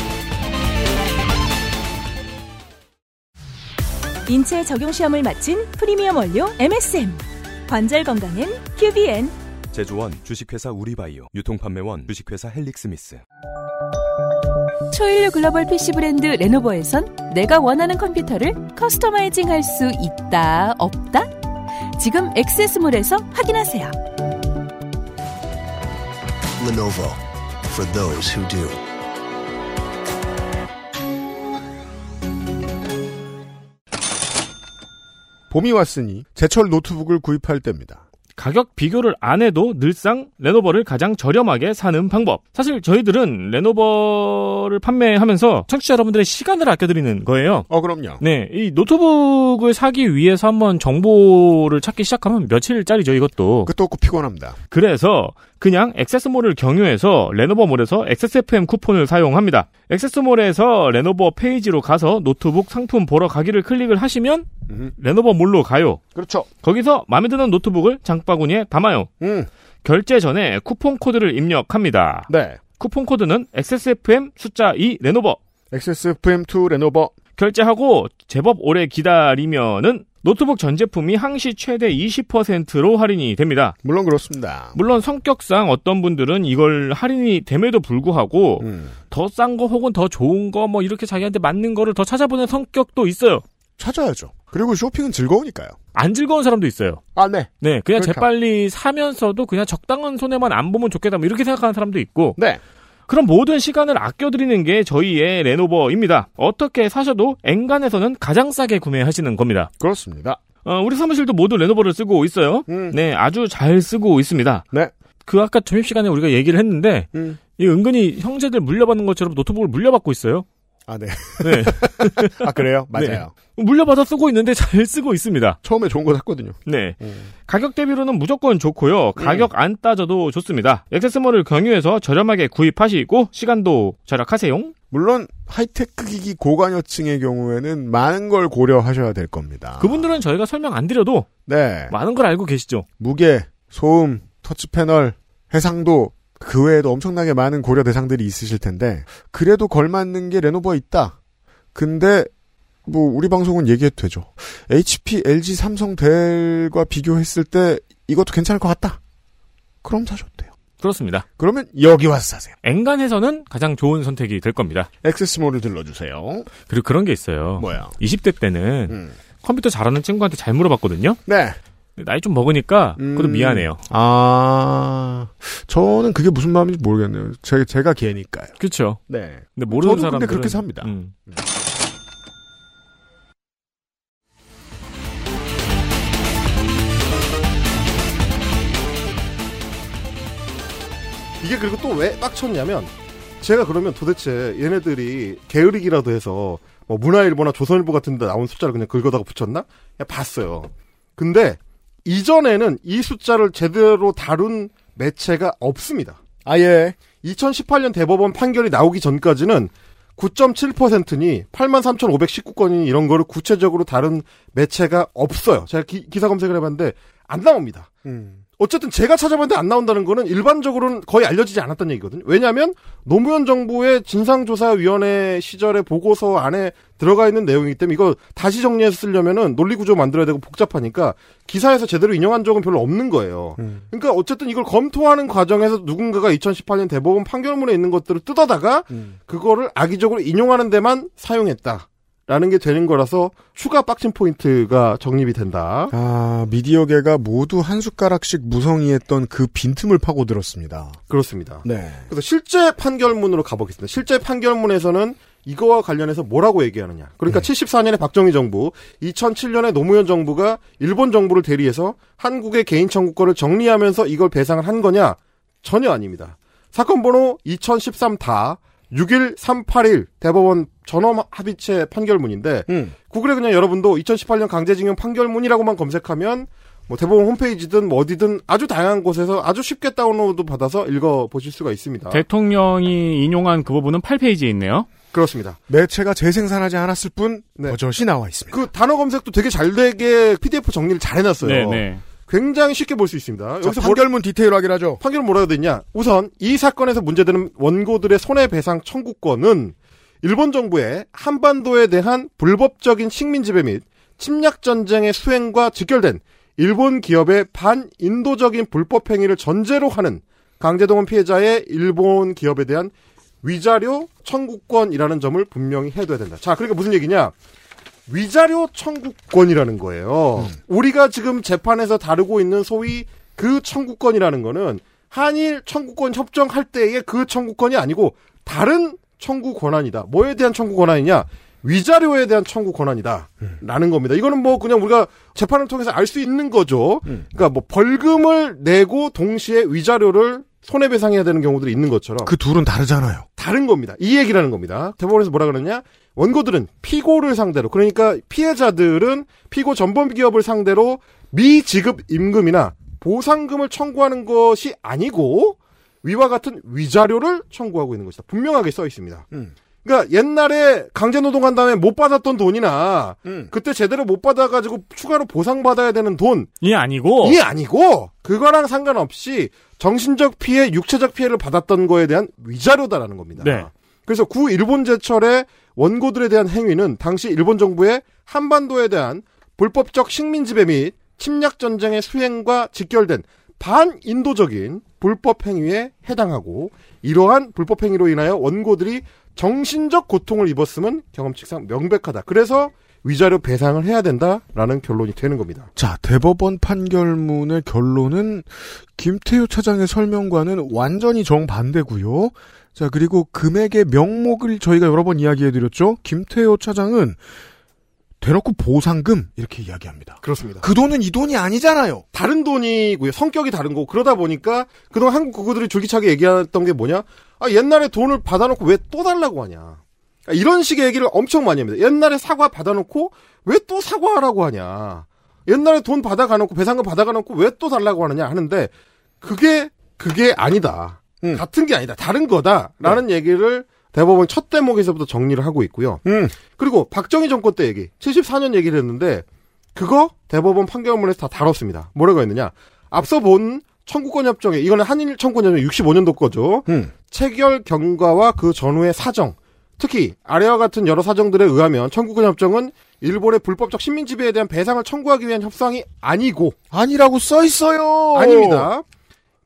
인체 적용 시험을 마친 프리미엄 원료 MSM. 관절 건강엔 QBN. 제조원 주식회사 우리바이오 유통판매원 주식회사 헬릭스미스 초일류 글로벌 PC 브랜드 레노버에선 내가 원하는 컴퓨터를 customizing 할 수 있다, 없다? 지금 액세스몰에서 확인하세요. Lenovo for those who do. 봄이 왔으니 제철 노트북을 구입할 때입니다. 가격 비교를 안 해도 늘상 레노버를 가장 저렴하게 사는 방법. 사실 저희들은 레노버를 판매하면서 청취자 여러분들의 시간을 아껴드리는 거예요. 어, 그럼요. 네, 이 노트북을 사기 위해서 한번 정보를 찾기 시작하면 며칠짜리죠, 이것도. 없고 피곤합니다. 그래서 그냥 액세스몰을 경유해서 레노버몰에서 XSFM 쿠폰을 사용합니다. 액세스몰에서 레노버 페이지로 가서 노트북 상품 보러 가기를 클릭을 하시면 레노버 몰로 가요. 그렇죠. 거기서 마음에 드는 노트북을 장바구니에 담아요. 음. 결제 전에 쿠폰 코드를 입력합니다. 네. 쿠폰 코드는 XSFM 숫자 2 레노버. XSFM2 레노버. 결제하고 제법 오래 기다리면은 노트북 전 제품이 항시 최대 20%로 할인이 됩니다. 물론 그렇습니다. 물론 성격상 어떤 분들은 이걸 할인이 됨에도 불구하고 음. 더싼 거 혹은 더 좋은 거 뭐 이렇게 자기한테 맞는 거를 더 찾아보는 성격도 있어요. 찾아야죠. 그리고 쇼핑은 즐거우니까요. 안 즐거운 사람도 있어요. 아, 네. 네, 그냥 그러니까. 재빨리 사면서도 그냥 적당한 손해만 안 보면 좋겠다 뭐 이렇게 생각하는 사람도 있고 네. 그럼 모든 시간을 아껴드리는 게 저희의 레노버입니다. 어떻게 사셔도 엔간에서는 가장 싸게 구매하시는 겁니다. 그렇습니다. 어, 우리 사무실도 모두 레노버를 쓰고 있어요. 음. 네, 아주 잘 쓰고 있습니다. 네. 그 아까 점심시간에 우리가 얘기를 했는데 음. 이 은근히 형제들 물려받는 것처럼 노트북을 물려받고 있어요. 아, 네. 네. 아, 그래요? 맞아요. 네. 물려받아 쓰고 있는데 잘 쓰고 있습니다. 처음에 좋은 거 샀거든요. 네. 음. 가격 대비로는 무조건 좋고요. 가격 안 따져도 좋습니다. 액세스몰을 경유해서 저렴하게 구입하시고 시간도 절약하세요. 물론 하이테크 기기 고관여층의 경우에는 많은 걸 고려하셔야 될 겁니다. 그분들은 저희가 설명 안 드려도 네. 많은 걸 알고 계시죠. 무게, 소음, 터치 패널, 해상도 그 외에도 엄청나게 많은 고려 대상들이 있으실 텐데 그래도 걸맞는 게 레노버에 있다. 근데 뭐 우리 방송은 얘기해도 되죠. HP, LG, 삼성, 델과 비교했을 때 이것도 괜찮을 것 같다. 그럼 사셔도 돼요. 그렇습니다. 그러면 여기 와서 사세요. 엔간에서는 가장 좋은 선택이 될 겁니다. 액세스몰을 들러주세요. 그리고 그런 게 있어요. 뭐야? 20대 때는 음. 컴퓨터 잘하는 친구한테 잘 물어봤거든요. 네. 나이 좀 먹으니까 그것도 음. 미안해요. 아, 저는 그게 무슨 마음인지 모르겠네요. 제, 제가 개니까요. 그렇죠. 네. 근데 모르는 사람들은 근데 그렇게 삽니다. 음. 이게 그리고 또 왜 빡쳤냐면 제가 그러면 도대체 얘네들이 게으르기라도 해서 뭐 문화일보나 조선일보 같은 데 나온 숫자를 그냥 긁어다가 붙였나? 그냥 봤어요. 근데 이전에는 이 숫자를 제대로 다룬 매체가 없습니다. 아예. 2018년 대법원 판결이 나오기 전까지는 9.7%니 83,519건이 이런 거를 구체적으로 다룬 매체가 없어요. 제가 기, 사 검색을 해봤는데 안 나옵니다. 음. 어쨌든 제가 찾아봤는데 안 나온다는 거는 일반적으로는 거의 알려지지 않았던 얘기거든요. 왜냐하면 노무현 정부의 진상조사위원회 시절의 보고서 안에 들어가 있는 내용이기 때문에 이거 다시 정리해서 쓰려면은 논리구조 만들어야 되고 복잡하니까 기사에서 제대로 인용한 적은 별로 없는 거예요. 음. 그러니까 어쨌든 이걸 검토하는 과정에서 누군가가 2018년 대법원 판결문에 있는 것들을 뜯어다가 음. 그거를 악의적으로 인용하는 데만 사용했다. 라는 게 되는 거라서 추가 빡친 포인트가 정립이 된다. 아, 미디어계가 모두 한 숟가락씩 무성의했던 그 빈틈을 파고들었습니다. 그렇습니다. 네. 그래서 실제 판결문으로 가보겠습니다. 실제 판결문에서는 이거와 관련해서 뭐라고 얘기하느냐. 그러니까 74년에 박정희 정부, 2007년에 노무현 정부가 일본 정부를 대리해서 한국의 개인 청구권을 정리하면서 이걸 배상을 한 거냐? 전혀 아닙니다. 사건 번호 2013 다 61381 대법원 전원 합의체 판결문인데 음. 구글에 그냥 여러분도 2018년 강제징용 판결문이라고만 검색하면 뭐 대법원 홈페이지든 뭐 어디든 아주 다양한 곳에서 아주 쉽게 다운로드 받아서 읽어 보실 수가 있습니다. 대통령이 인용한 그 부분은 8페이지에 있네요. 그렇습니다. 매체가 재생산하지 않았을 뿐 버젓이 나와 있습니다. 그 단어 검색도 되게 잘 되게 PDF 정리를 잘 해놨어요. 네, 네. 굉장히 쉽게 볼 수 있습니다. 자, 여기서 판결문 디테일하긴 하죠. 판결은 뭐라고 돼 있냐? 우선 이 사건에서 문제되는 원고들의 손해배상 청구권은 일본 정부의 한반도에 대한 불법적인 식민 지배 및 침략 전쟁의 수행과 직결된 일본 기업의 반인도적인 불법 행위를 전제로 하는 강제동원 피해자의 일본 기업에 대한 위자료 청구권이라는 점을 분명히 해둬야 된다. 자, 그러니까 무슨 얘기냐? 위자료 청구권이라는 거예요. 우리가 지금 재판에서 다루고 있는 소위 그 청구권이라는 거는 한일 청구권 협정할 때의 그 청구권이 아니고 다른 청구 권한이다. 뭐에 대한 청구 권한이냐? 위자료에 대한 청구 권한이다. 라는 겁니다. 이거는 뭐 그냥 우리가 재판을 통해서 알 수 있는 거죠. 그러니까 뭐 벌금을 내고 동시에 위자료를 손해배상해야 되는 경우들이 있는 것처럼 그 둘은 다르잖아요. 다른 겁니다. 이 얘기라는 겁니다. 대법원에서 뭐라 그러냐? 원고들은 피고를 상대로 그러니까 피해자들은 피고 전범 기업을 상대로 미지급 임금이나 보상금을 청구하는 것이 아니고 위와 같은 위자료를 청구하고 있는 것이다. 분명하게 써 있습니다. 음. 그러니까 옛날에 강제 노동한 다음에 못 받았던 돈이나 음. 그때 제대로 못 받아가지고 추가로 보상 받아야 되는 돈이 아니고 이 아니고 그거랑 상관없이 정신적 피해, 육체적 피해를 받았던 거에 대한 위자료다라는 겁니다. 네. 그래서 구 일본 제철의 원고들에 대한 행위는 당시 일본 정부의 한반도에 대한 불법적 식민 지배 및 침략 전쟁의 수행과 직결된 반인도적인 불법 행위에 해당하고 이러한 불법 행위로 인하여 원고들이 정신적 고통을 입었음은 경험칙상 명백하다. 그래서 위자료 배상을 해야 된다라는 결론이 되는 겁니다. 자, 대법원 판결문의 결론은 김태효 차장의 설명과는 완전히 정반대고요. 자, 그리고 금액의 명목을 저희가 여러 번 이야기해드렸죠. 김태효 차장은 대놓고 보상금 이렇게 이야기합니다. 그렇습니다. 그 돈은 이 돈이 아니잖아요. 다른 돈이고요. 성격이 다른 거고 그러다 보니까 그동안 한국 구구들이 줄기차게 얘기했던 게 뭐냐? 아 옛날에 돈을 받아놓고 왜 또 달라고 하냐? 아, 이런 식의 얘기를 엄청 많이 합니다. 옛날에 사과 받아놓고 왜 또 사과하라고 하냐? 옛날에 돈 받아가놓고 배상금 받아가놓고 왜 또 달라고 하느냐 하는데 그게 그게 아니다. 같은 게 아니다. 다른 거다라는 얘기를 대법원 첫 대목에서부터 정리를 하고 있고요. 그리고 박정희 정권 때 얘기, 74년 얘기를 했는데 그거 대법원 판결문에서 다 다뤘습니다. 뭐라고 했느냐? 앞서 본 청구권 협정에 이거는 한일 청구권 협정 65년도 거죠. 체결 경과와 그 전후의 사정, 특히 아래와 같은 여러 사정들에 의하면 청구권 협정은 일본의 불법적 식민 지배에 대한 배상을 청구하기 위한 협상이 아니고 아니라고 써 있어요. 아닙니다.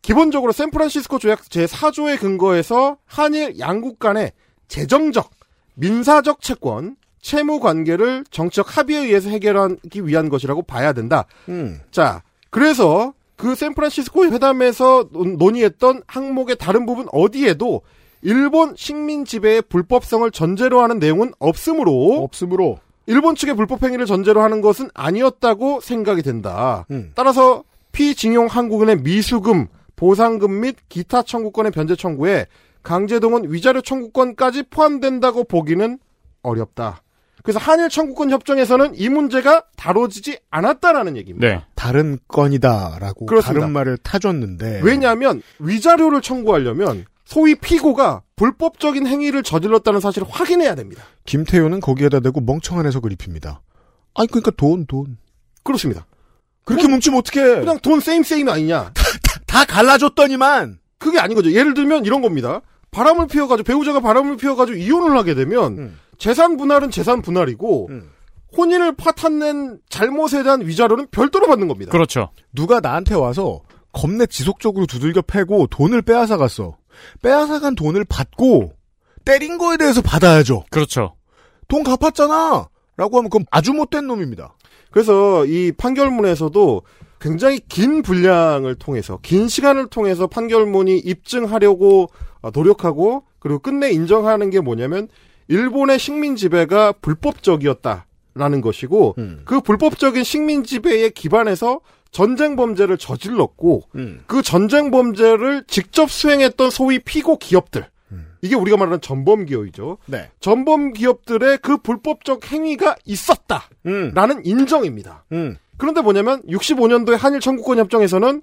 기본적으로 샌프란시스코 조약 제4조에 근거해서 한일 양국 간의 재정적, 민사적 채권, 채무 관계를 정치적 합의에 의해서 해결하기 위한 것이라고 봐야 된다. 음. 자, 그래서 그 샌프란시스코 회담에서 논- 논의했던 항목의 다른 부분 어디에도 일본 식민 지배의 불법성을 전제로 하는 내용은 없으므로 없으므로 일본 측의 불법 행위를 전제로 하는 것은 아니었다고 생각이 된다. 음. 따라서 피징용 한국인의 미수금, 보상금 및 기타 청구권의 변제 청구에 강제동원 위자료 청구권까지 포함된다고 보기는 어렵다. 그래서 한일 청구권 협정에서는 이 문제가 다뤄지지 않았다라는 얘기입니다. 네. 다른 건이다라고 그렇습니다. 다른 말을 타줬는데 왜냐하면 위자료를 청구하려면 소위 피고가 불법적인 행위를 저질렀다는 사실을 확인해야 됩니다. 김태효는 거기에다 대고 멍청한 해석을 입힙니다. 아니 그러니까 돈 돈. 그렇습니다. 그렇게 뭉치면 어떡해. 그냥 돈 세임 세임 아니냐. 다 갈라줬더니만. 그게 아닌 거죠. 예를 들면 이런 겁니다. 바람을 피워가지고 배우자가 바람을 피워가지고 이혼을 하게 되면 음. 재산 분할은 재산 분할이고 혼인을 파탄낸 잘못에 대한 위자료는 별도로 받는 겁니다. 그렇죠. 누가 나한테 와서 겁내 지속적으로 두들겨 패고 돈을 빼앗아 갔어. 빼앗아 간 돈을 받고 때린 거에 대해서 받아야죠. 그렇죠. 돈 갚았잖아. 라고 하면 그건 아주 못된 놈입니다. 그래서 이 판결문에서도 굉장히 긴 분량을 통해서 긴 시간을 통해서 판결문이 입증하려고 어, 노력하고 그리고 끝내 인정하는 게 뭐냐면 일본의 식민 지배가 불법적이었다라는 것이고 그 불법적인 식민 지배에 기반해서 전쟁 범죄를 저질렀고 그 전쟁 범죄를 직접 수행했던 소위 피고 기업들 이게 우리가 말하는 전범 기업이죠. 네. 전범 기업들의 그 불법적 행위가 있었다라는 인정입니다. 음. 그런데 뭐냐면 65년도에 한일 청구권 협정에서는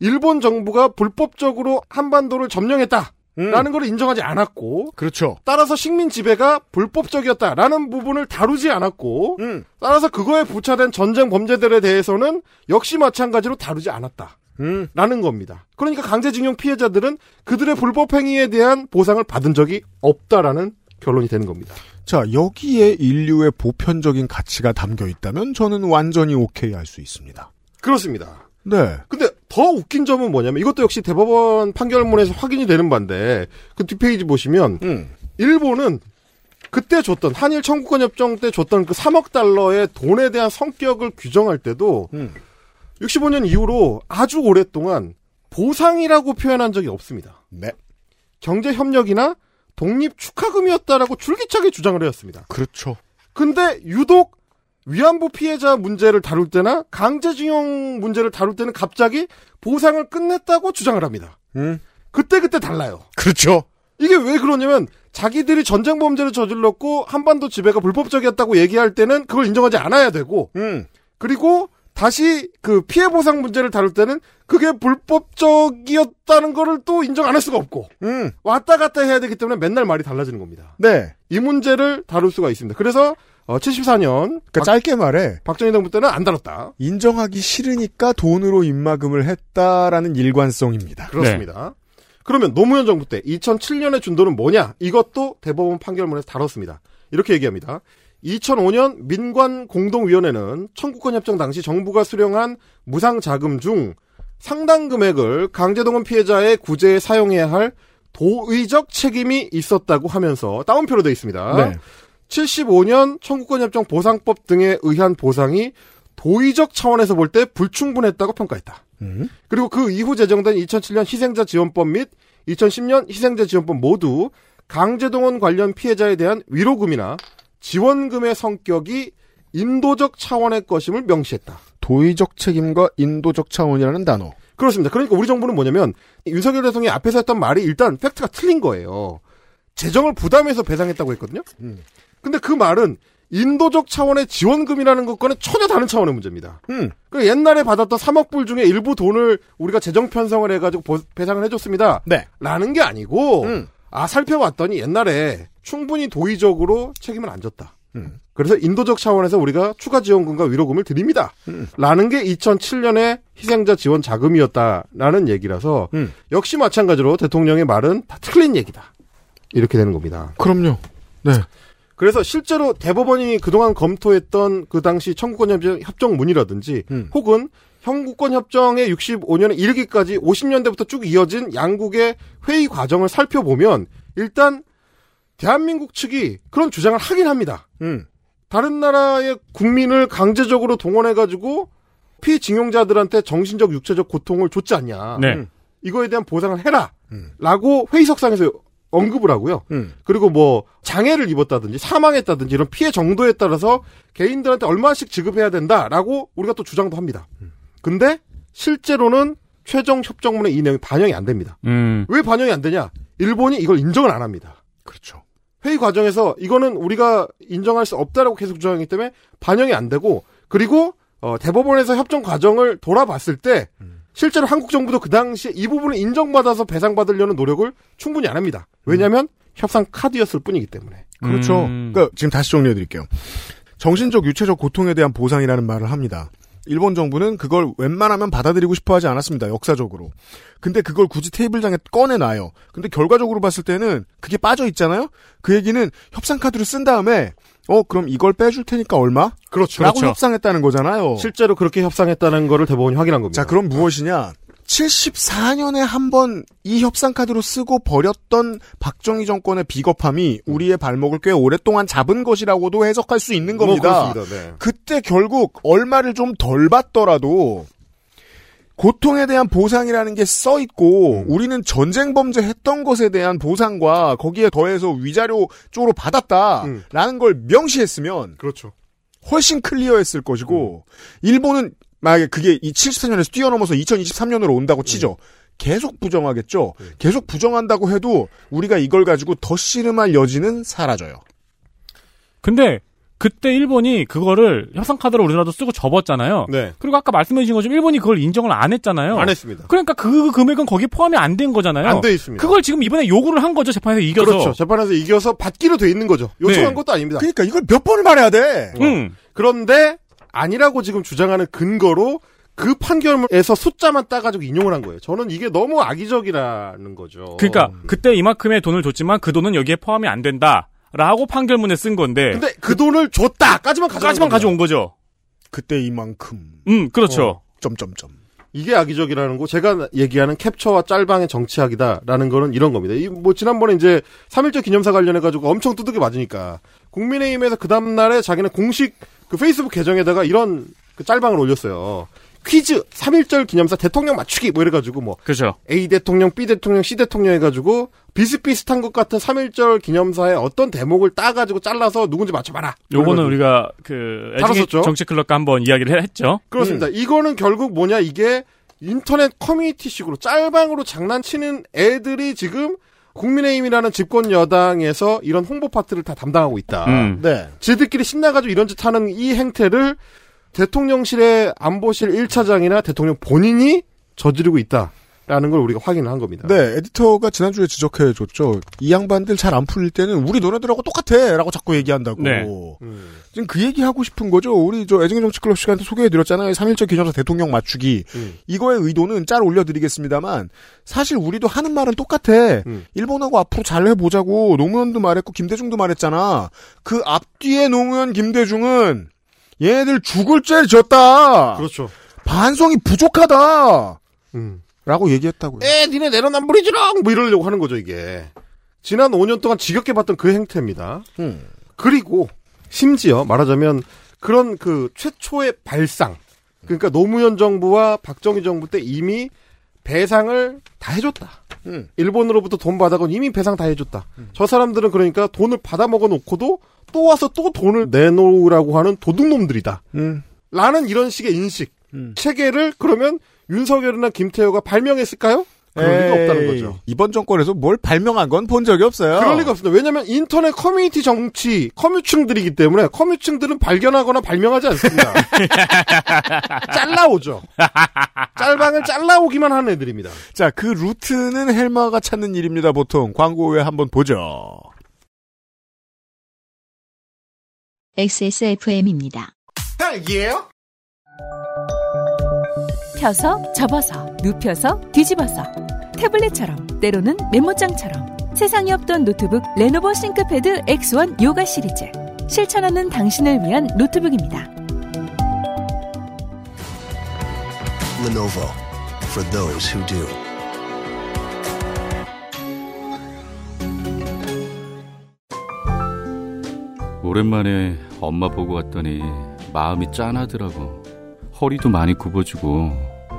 일본 정부가 불법적으로 한반도를 점령했다 라는 음. 걸 인정하지 않았고 그렇죠. 따라서 식민 지배가 불법적이었다라는 부분을 다루지 않았고 음. 따라서 그거에 부차된 전쟁 범죄들에 대해서는 역시 마찬가지로 다루지 않았다. 음. 라는 겁니다. 그러니까 강제징용 피해자들은 그들의 불법 행위에 대한 보상을 받은 적이 없다라는 결론이 되는 겁니다. 자, 여기에 인류의 보편적인 가치가 담겨 있다면 저는 완전히 오케이 할 수 있습니다. 그렇습니다. 네. 근데 더 웃긴 점은 뭐냐면 이것도 역시 대법원 판결문에서 확인이 되는 바인데 그 뒷페이지 보시면 음. 일본은 그때 줬던 한일 청구권 협정 때 줬던 그 3억 달러의 돈에 대한 성격을 규정할 때도 음. 65년 이후로 아주 오랫동안 보상이라고 표현한 적이 없습니다. 네. 경제 협력이나 독립 축하금이었다라고 줄기차게 주장을 해왔습니다. 그렇죠. 근데 유독 위안부 피해자 문제를 다룰 때나 강제징용 문제를 다룰 때는 갑자기 보상을 끝냈다고 주장을 합니다. 음. 그때그때 달라요. 그렇죠. 이게 왜 그러냐면 자기들이 전쟁 범죄를 저질렀고 한반도 지배가 불법적이었다고 얘기할 때는 그걸 인정하지 않아야 되고 음. 그리고 다시 그 피해 보상 문제를 다룰 때는 그게 불법적이었다는 거를 또 인정 안 할 수가 없고 음. 왔다 갔다 해야 되기 때문에 맨날 말이 달라지는 겁니다. 네. 이 문제를 다룰 수가 있습니다. 그래서 어, 74년 그러니까 짧게 말해 박정희 정부 때는 안 다뤘다. 인정하기 싫으니까 돈으로 입막음을 했다라는 일관성입니다. 그렇습니다. 그러면 노무현 정부 때 2007년에 준 돈은 뭐냐? 이것도 대법원 판결문에서 다뤘습니다. 이렇게 얘기합니다. 2005년 민관 공동위원회는 청구권 협정 당시 정부가 수령한 무상 자금 중 상당 금액을 강제동원 피해자의 구제에 사용해야 할 도의적 책임이 있었다고 하면서 따옴표로 되어 있습니다. 네. 75년 청구권 협정 보상법 등에 의한 보상이 도의적 차원에서 볼 때 불충분했다고 평가했다. 음. 그리고 그 이후 제정된 2007년 희생자 지원법 및 2010년 희생자 지원법 모두 강제동원 관련 피해자에 대한 위로금이나 지원금의 성격이 인도적 차원의 것임을 명시했다. 도의적 책임과 인도적 차원이라는 단어. 그렇습니다. 그러니까 우리 정부는 뭐냐면 윤석열 대통령이 앞에서 했던 말이 일단 팩트가 틀린 거예요. 재정을 부담해서 배상했다고 했거든요. 음. 근데 그 말은 인도적 차원의 지원금이라는 것과는 전혀 다른 차원의 문제입니다. 음. 그 옛날에 받았던 3억 불 중에 일부 돈을 우리가 재정 편성을 해가지고 보- 배상을 해줬습니다. 네. 라는 게 아니고 음. 아 살펴봤더니 옛날에 충분히 도의적으로 책임을 안 졌다. 음. 그래서 인도적 차원에서 우리가 추가 지원금과 위로금을 드립니다. 음. 라는 게 2007년에 희생자 지원 자금이었다라는 얘기라서 음. 역시 마찬가지로 대통령의 말은 다 틀린 얘기다. 이렇게 되는 겁니다. 그럼요. 네. 그래서 실제로 대법원이 그동안 검토했던 그 당시 청구권 협정, 협정문이라든지 음. 혹은 형구권 협정의 65년에 이르기까지 50년대부터 쭉 이어진 양국의 회의 과정을 살펴보면 일단 대한민국 측이 그런 주장을 하긴 합니다. 음. 다른 나라의 국민을 강제적으로 동원해가지고 피징용자들한테 정신적, 육체적 고통을 줬지 않냐. 네. 음. 이거에 대한 보상을 해라. 라고 회의석상에서 언급을 하고요. 음. 그리고 뭐 장애를 입었다든지 사망했다든지 이런 피해 정도에 따라서 개인들한테 얼마씩 지급해야 된다라고 우리가 또 주장도 합니다. 근데 실제로는 최종 협정문에 이 내용이 반영이 안 됩니다. 음. 왜 반영이 안 되냐? 일본이 이걸 인정을 안 합니다. 그렇죠. 회의 과정에서 이거는 우리가 인정할 수 없다라고 계속 주장하기 때문에 반영이 안 되고 그리고 어, 대법원에서 협정 과정을 돌아봤을 때 실제로 한국 정부도 그 당시에 이 부분을 인정받아서 배상받으려는 노력을 충분히 안 합니다. 왜냐하면 협상 카드였을 뿐이기 때문에. 그렇죠. 그러니까 지금 다시 정리해 드릴게요. 정신적 유체적 고통에 대한 보상이라는 말을 합니다. 일본 정부는 그걸 웬만하면 받아들이고 싶어 하지 않았습니다. 역사적으로. 근데 그걸 굳이 테이블장에 꺼내놔요. 근데 결과적으로 봤을 때는 그게 빠져 있잖아요? 그 얘기는 협상카드를 쓴 다음에, 어, 그럼 이걸 빼줄 테니까 얼마? 그렇죠. 라고 그렇죠. 협상했다는 거잖아요. 실제로 그렇게 협상했다는 거를 대법원이 확인한 겁니다. 자, 그럼 무엇이냐? 74년에 한 번 이 협상카드로 쓰고 버렸던 박정희 정권의 비겁함이 우리의 발목을 꽤 오랫동안 잡은 것이라고도 해석할 수 있는 뭐 겁니다. 그렇습니다. 네. 그때 결국 얼마를 좀 덜 받더라도 고통에 대한 보상이라는 게 써 있고 음. 우리는 전쟁 범죄 했던 것에 대한 보상과 거기에 더해서 위자료 쪽으로 받았다라는 걸 명시했으면 그렇죠. 훨씬 클리어했을 것이고 일본은 만약에 그게 이 74년에서 뛰어넘어서 2023년으로 온다고 치죠. 계속 부정하겠죠. 계속 부정한다고 해도 우리가 이걸 가지고 더 씨름할 여지는 사라져요. 근데 그때 일본이 그거를 협상 카드를 우리나라도 쓰고 접었잖아요. 네. 그리고 아까 말씀해 주신 것처럼 일본이 그걸 인정을 안 했잖아요. 안 했습니다. 그러니까 그 금액은 거기에 포함이 안 된 거잖아요. 안 돼 있습니다. 그걸 지금 이번에 요구를 한 거죠. 재판에서 이겨서. 그렇죠. 재판에서 이겨서 받기로 돼 있는 거죠. 요청한 네. 것도 아닙니다. 그러니까 이걸 몇 번을 말해야 돼. 음. 그런데 아니라고 지금 주장하는 근거로 그 판결에서 숫자만 따가지고 인용을 한 거예요. 저는 이게 너무 악의적이라는 거죠. 그러니까 그때 이만큼의 돈을 줬지만 그 돈은 여기에 포함이 안 된다. 라고 판결문에 쓴 건데. 근데 그 돈을 줬다 까지만 가져온 까지만 겁니다. 가져온 거죠. 그때 이만큼. 음, 그렇죠. 어, 점점점. 이게 악의적이라는 거 제가 얘기하는 캡처와 짤방의 정치학이다라는 거는 이런 겁니다. 이 뭐 지난번에 이제 3.1절 기념사 관련해 가지고 엄청 두들겨 맞으니까 국민의힘에서 그 다음 날에 자기네 공식 그 페이스북 계정에다가 이런 그 짤방을 올렸어요. 퀴즈 3.1절 기념사 대통령 맞추기 뭐 이래가지고 뭐 그렇죠. A 대통령, B 대통령, C 대통령 해가지고 비슷비슷한 것 같은 3.1절 기념사의 어떤 대목을 따가지고 잘라서 누군지 맞춰봐라. 요거는. 우리가 그 다뤘었죠? 애증의 정치 클럽과 한번 이야기를 했죠. 그렇습니다. 이거는 결국 뭐냐 이게 인터넷 커뮤니티식으로 짤방으로 장난치는 애들이 지금 국민의힘이라는 집권 여당에서 이런 홍보 파트를 다 담당하고 있다. 음. 네. 지들끼리 신나가지고 이런 짓 하는 이 행태를 대통령실의 안보실 1차장이나 대통령 본인이 저지르고 있다 라는 걸 우리가 확인을 한 겁니다. 네, 에디터가 지난주에 지적해 줬죠. 이 양반들 잘 안 풀릴 때는 우리 너네들하고 똑같아! 라고 자꾸 얘기한다고. 네. 지금 그 얘기 하고 싶은 거죠. 우리 저 애증의 정치클럽 시간 때 소개해 드렸잖아요. 3.1절 기념사 대통령 맞추기. 음. 이거의 의도는 짤 올려드리겠습니다만, 사실 우리도 하는 말은 똑같아. 음. 일본하고 앞으로 잘 해보자고 노무현도 말했고 김대중도 말했잖아. 그 앞뒤에 노무현 김대중은 얘네들 죽을 죄를 졌다. 그렇죠. 반성이 부족하다. 음. 라고 얘기했다고요. 에, 니네 내로남불이지롱! 뭐 이러려고 하는 거죠, 이게. 지난 5년 동안 지겹게 봤던 그 행태입니다. 음. 그리고, 심지어 말하자면, 그런 그 최초의 발상. 그러니까 노무현 정부와 박정희 정부 때 이미 배상을 다 해줬다. 음. 일본으로부터 돈 받아건 이미 배상 다 해줬다. 저 사람들은 그러니까 돈을 받아 먹어 놓고도 또 와서 또 돈을 내놓으라고 하는 도둑놈들이다. 음. 라는 이런 식의 인식. 체계를 그러면 윤석열이나 김태호가 발명했을까요? 그럴 리가 없다는 에이, 거죠. 이번 정권에서 뭘 발명한 건 본 적이 없어요. 그럴 리가 없습니다. 왜냐하면 인터넷 커뮤니티 정치 커뮤충들이기 때문에 커뮤충들은 발견하거나 발명하지 않습니다. 잘라오죠. 짤방을 잘라오기만 하는 애들입니다. 자, 그 루트는 헬마가 찾는 일입니다, 보통. 광고 후에 한번 보죠. XSFM입니다. 딸기예요? 펴서 접어서 눕혀서 뒤집어서 태블릿처럼 때로는 메모장처럼 세상에 없던 노트북 레노버 싱크패드 X1 요가 시리즈 실천하는 당신을 위한 노트북입니다. Lenovo for those who do. 오랜만에 엄마 보고 왔더니 마음이 짠하더라고. 허리도 많이 굽어지고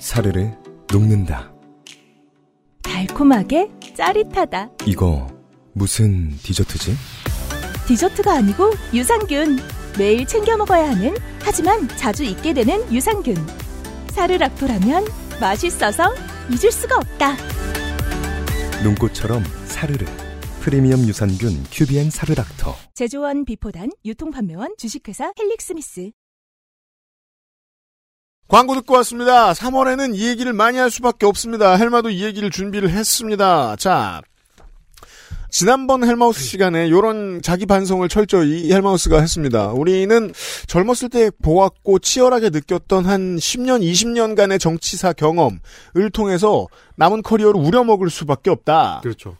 사르르 녹는다. 달콤하게 짜릿하다. 이거 무슨 디저트지? 디저트가 아니고 유산균. 매일 챙겨 먹어야 하는 하지만 자주 잊게 되는 유산균. 사르락토라면 맛있어서 잊을 수가 없다. 눈꽃처럼 사르르. 프리미엄 유산균 큐비엔 사르락터. 제조원 비포단 유통판매원 주식회사 헬릭스미스. 광고 듣고 왔습니다. 3월에는 이 얘기를 많이 할 수밖에 없습니다. 헬마도 이 얘기를 준비를 했습니다. 자, 지난번 헬마우스 시간에 요런 자기 반성을 철저히 헬마우스가 했습니다. 우리는 젊었을 때 보았고 치열하게 느꼈던 한 10년, 20년간의 정치사 경험을 통해서 남은 커리어를 우려먹을 수밖에 없다. 그렇죠.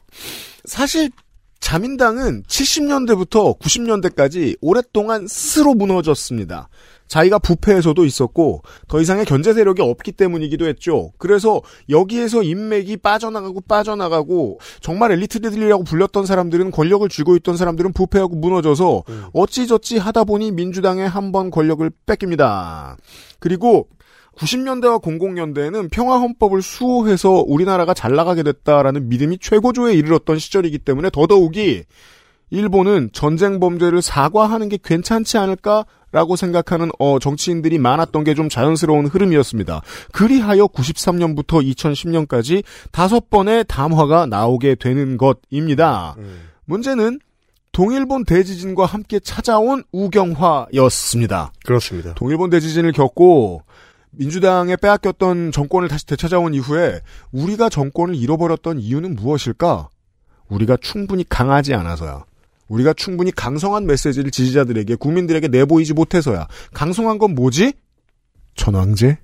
사실 자민당은 70년대부터 90년대까지 오랫동안 스스로 무너졌습니다. 자기가 부패에서도 있었고 더 이상의 견제 세력이 없기 때문이기도 했죠. 그래서 여기에서 인맥이 빠져나가고 빠져나가고 정말 엘리트들이라고 불렸던 사람들은 권력을 쥐고 있던 사람들은 부패하고 무너져서 어찌저찌 하다 보니 민주당에 한 번 권력을 뺏깁니다. 그리고 90년대와 00년대에는 평화헌법을 수호해서 우리나라가 잘 나가게 됐다라는 믿음이 최고조에 이르렀던 시절이기 때문에 더더욱이 일본은 전쟁 범죄를 사과하는 게 괜찮지 않을까 라고 생각하는 어, 정치인들이 많았던 게 좀 자연스러운 흐름이었습니다. 그리하여 93년부터 2010년까지 다섯 번의 담화가 나오게 되는 것입니다. 문제는 동일본 대지진과 함께 찾아온 우경화였습니다. 그렇습니다. 동일본 대지진을 겪고 민주당에 빼앗겼던 정권을 다시 되찾아온 이후에 우리가 정권을 잃어버렸던 이유는 무엇일까? 우리가 충분히 강하지 않아서야. 우리가 충분히 강성한 메시지를 지지자들에게 국민들에게 내보이지 못해서야. 강성한 건 뭐지? 천황제?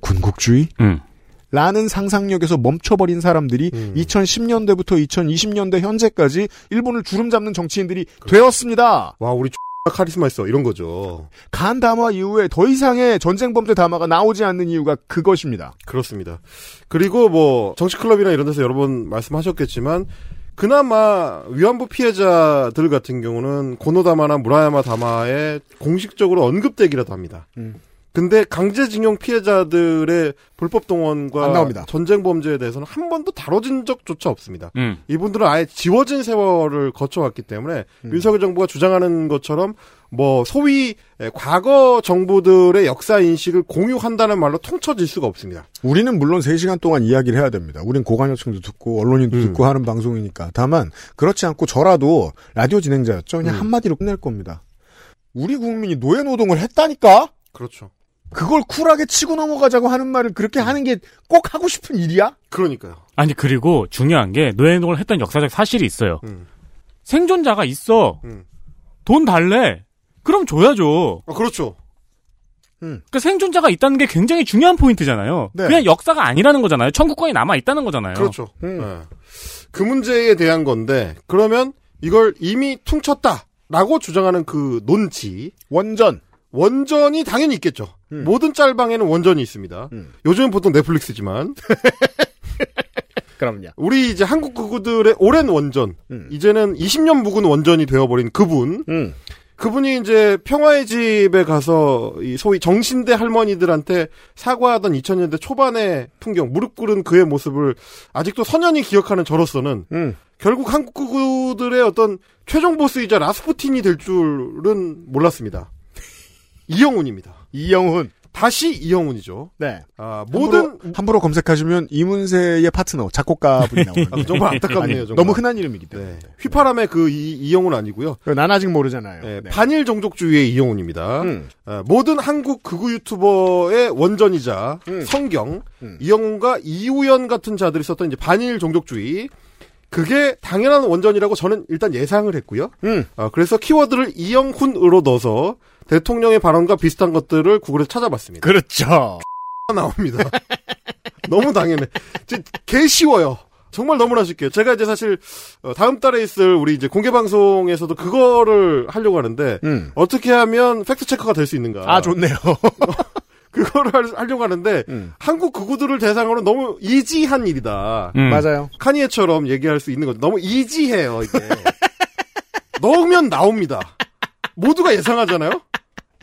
군국주의? 음. 라는 상상력에서 멈춰버린 사람들이 2010년대부터 2020년대 현재까지 일본을 주름 잡는 정치인들이 되었습니다. 와, 우리 카리스마 있어. 이런 거죠. 간 담화 이후에 더 이상의 전쟁 범죄 담화가 나오지 않는 이유가 그것입니다. 그렇습니다. 그리고 뭐 정치 클럽이나 이런 데서 여러 번 말씀하셨겠지만 그나마 위안부 피해자들 같은 경우는 고노다마나 무라야마 다마에 공식적으로 언급되기라도 합니다. 음. 근데 강제징용 피해자들의 불법 동원과. 전쟁 범죄에 대해서는 한 번도 다뤄진 적조차 없습니다. 음. 이분들은 아예 지워진 세월을 거쳐왔기 때문에 음. 윤석열 정부가 주장하는 것처럼 뭐 소위 과거 정부들의 역사 인식을 공유한다는 말로 통쳐질 수가 없습니다. 우리는 물론 3시간 동안 이야기를 해야 됩니다. 우린 고관여층도 듣고 언론인도 음. 듣고 하는 방송이니까. 다만 그렇지 않고 저라도 라디오 진행자였죠. 그냥 음. 한마디로 끝낼 겁니다. 우리 국민이 노예 노동을 했다니까? 그렇죠. 그걸 쿨하게 치고 넘어가자고 하는 말을 그렇게 하는 게 꼭 하고 싶은 일이야? 그러니까요. 아니 그리고 중요한 게 노예노동을 했던 역사적 사실이 있어요. 음. 생존자가 있어. 음. 돈 달래. 그럼 줘야죠. 아, 그렇죠. 그러니까 생존자가 있다는 게 굉장히 중요한 포인트잖아요. 네. 그냥 역사가 아니라는 거잖아요. 청구권이 남아 있다는 거잖아요. 그렇죠. 음. 네. 그 문제에 대한 건데 그러면 이걸 이미 퉁쳤다라고 주장하는 그 논지 원전 원전이 당연히 있겠죠. 음. 모든 짤방에는 원전이 있습니다. 요즘은 보통 넷플릭스지만 그럼요. 우리 이제 한국 극우들의 오랜 원전 음. 이제는 20년 묵은 원전이 되어버린 그분 음. 그분이 이제 평화의 집에 가서 이 소위 정신대 할머니들한테 사과하던 2000년대 초반의 풍경, 무릎 꿇은 그의 모습을 아직도 선연히 기억하는 저로서는 음. 결국 한국 극우들의 어떤 최종 보스이자 라스푸틴이 될 줄은 몰랐습니다. 이영훈입니다. 이영훈. 다시 이영훈이죠. 네. 아, 모든 함부로, 함부로 검색하시면 이문세의 파트너 작곡가 분이 나오는. 아, 정말 안타깝네요. 아니, 정말. 너무 흔한 이름이기 때문에. 휘파람의 그 이, 이영훈 아니고요. 난 아직 모르잖아요. 네, 네. 반일 종족주의의 이영훈입니다. 음. 아, 모든 한국 극우 유튜버의 원전이자 음. 성경 이영훈과 이우연 같은 자들이 썼던 이제 반일 종족주의 그게 당연한 원전이라고 저는 일단 예상을 했고요. 음. 어, 그래서 키워드를 이영훈으로 넣어서 대통령의 발언과 비슷한 것들을 구글에서 찾아봤습니다. 그렇죠. 나옵니다. 너무 당연해. 개 쉬워요. 정말 너무나 쉽게. 제가 이제 사실 어, 다음 달에 있을 우리 이제 공개 방송에서도 그거를 하려고 하는데 음. 어떻게 하면 팩트 체크가 될 수 있는가? 아, 좋네요. 그거를 할- 하려고 하는데 음. 한국 극우들을 대상으로 너무 easy한 일이다. 음. 맞아요. 카니에처럼 얘기할 수 있는 거죠. 너무 easy해요, 이게. 넣으면 나옵니다. 모두가 예상하잖아요?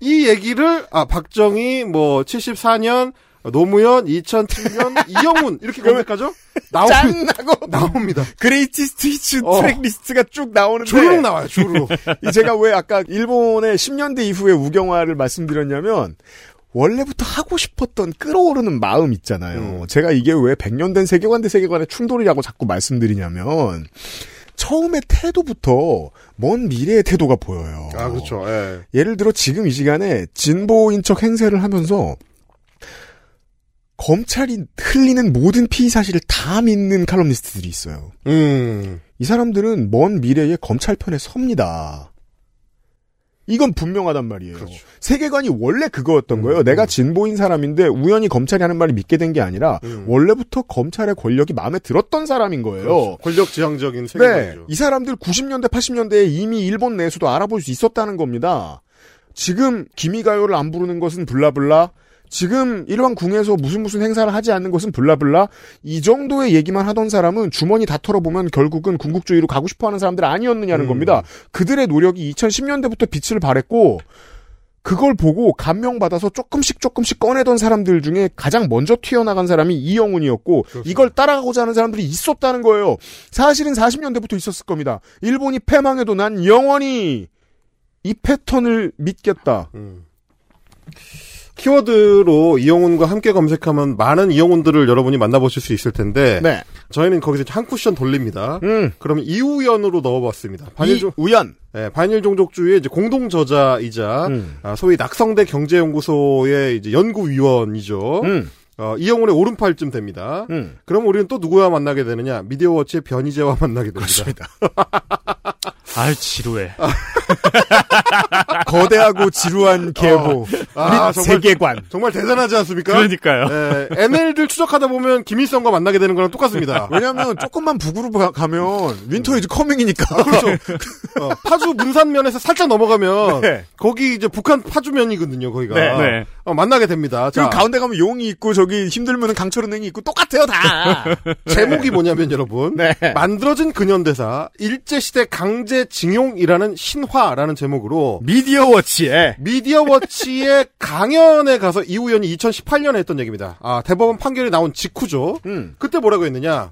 이 얘기를, 아, 박정희, 뭐, 74년, 노무현, 2007년, 이영훈, 이렇게 검색하죠? 나오면, 짠하고 나옵니다. Greatest Hits 어. 트랙 리스트가 쭉 나오는데 주르륵 나와요, 주르륵. 이 제가 왜 아까 일본의 10년대 이후의 우경화를 말씀드렸냐면 원래부터 하고 싶었던 끌어오르는 마음 있잖아요. 제가 이게 왜 100년 된 세계관 대 세계관의 충돌이라고 자꾸 말씀드리냐면 처음에 태도부터 먼 미래의 태도가 보여요. 아, 그렇죠. 예. 예를 들어 지금 이 시간에 진보인 척 행세를 하면서 검찰이 흘리는 모든 피의 사실을 다 믿는 칼럼니스트들이 있어요. 음. 이 사람들은 먼 미래에 검찰 편에 섭니다. 이건 분명하단 말이에요. 세계관이 원래 그거였던 거예요. 내가 진보인 사람인데 우연히 검찰이 하는 말을 믿게 된 게 아니라 원래부터 검찰의 권력이 마음에 들었던 사람인 거예요. 그렇죠. 권력 지향적인 네, 세계관이죠. 이 사람들 90년대, 80년대에 이미 일본 내에서도 알아볼 수 있었다는 겁니다. 지금 기미가요를 안 부르는 것은 블라블라. 지금 일왕궁에서 무슨 무슨 행사를 하지 않는 것은 블라블라. 이 정도의 얘기만 하던 사람은 주머니 다 털어보면 결국은 궁극주의로 가고 싶어하는 사람들 아니었느냐는 겁니다. 그들의 노력이 2010년대부터 빛을 발했고 그걸 보고 감명받아서 조금씩 조금씩 꺼내던 사람들 중에 가장 먼저 튀어나간 사람이 이영훈이었고 이걸 따라가고자 하는 사람들이 있었다는 거예요. 사실은 40년대부터 있었을 겁니다. 일본이 패망해도 난 영원히 이 패턴을 믿겠다. 키워드로 이영훈과 함께 검색하면 많은 이영훈들을 여러분이 만나보실 수 있을 텐데 네. 저희는 거기서 한 쿠션 돌립니다. 그러면 이우연으로 넣어봤습니다. 반일종 우연. 네, 반일 종족주의의 이제 공동 저자이자 음. 아, 소위 낙성대 경제연구소의 이제 연구위원이죠. 어, 이영훈의 오른팔쯤 됩니다. 음. 그럼 우리는 또 누구와 만나게 되느냐? 미디어워치의 변희재와 만나게 됩니다. 아유 지루해. 거대하고 지루한 계보. 아, 및 정말- 세계관. 정말 대단하지 않습니까? 그러니까요. 네, ML들 추적하다 보면 김일성과 만나게 되는 거랑 똑같습니다. 왜냐하면 조금만 북으로 가- 가면 Winter is coming이니까. 그렇죠. 어, 파주 문산면에서 살짝 넘어가면 네. 거기 이제 북한 파주면이거든요. 거기가 네. 네. 어, 만나게 됩니다. 자, 가운데 가면 용이 있고 저기 힘들면 강철은행이 있고 똑같아요 다. 제목이 뭐냐면 여러분 네. 만들어진 근현대사 일제시대 강제 징용이라는 신화라는 제목으로 미디어 워치에 미디어 워치의 강연에 가서 이우연이 2018년에 했던 얘기입니다. 아 대법원 판결이 나온 직후죠. 음. 그때 뭐라고 했느냐?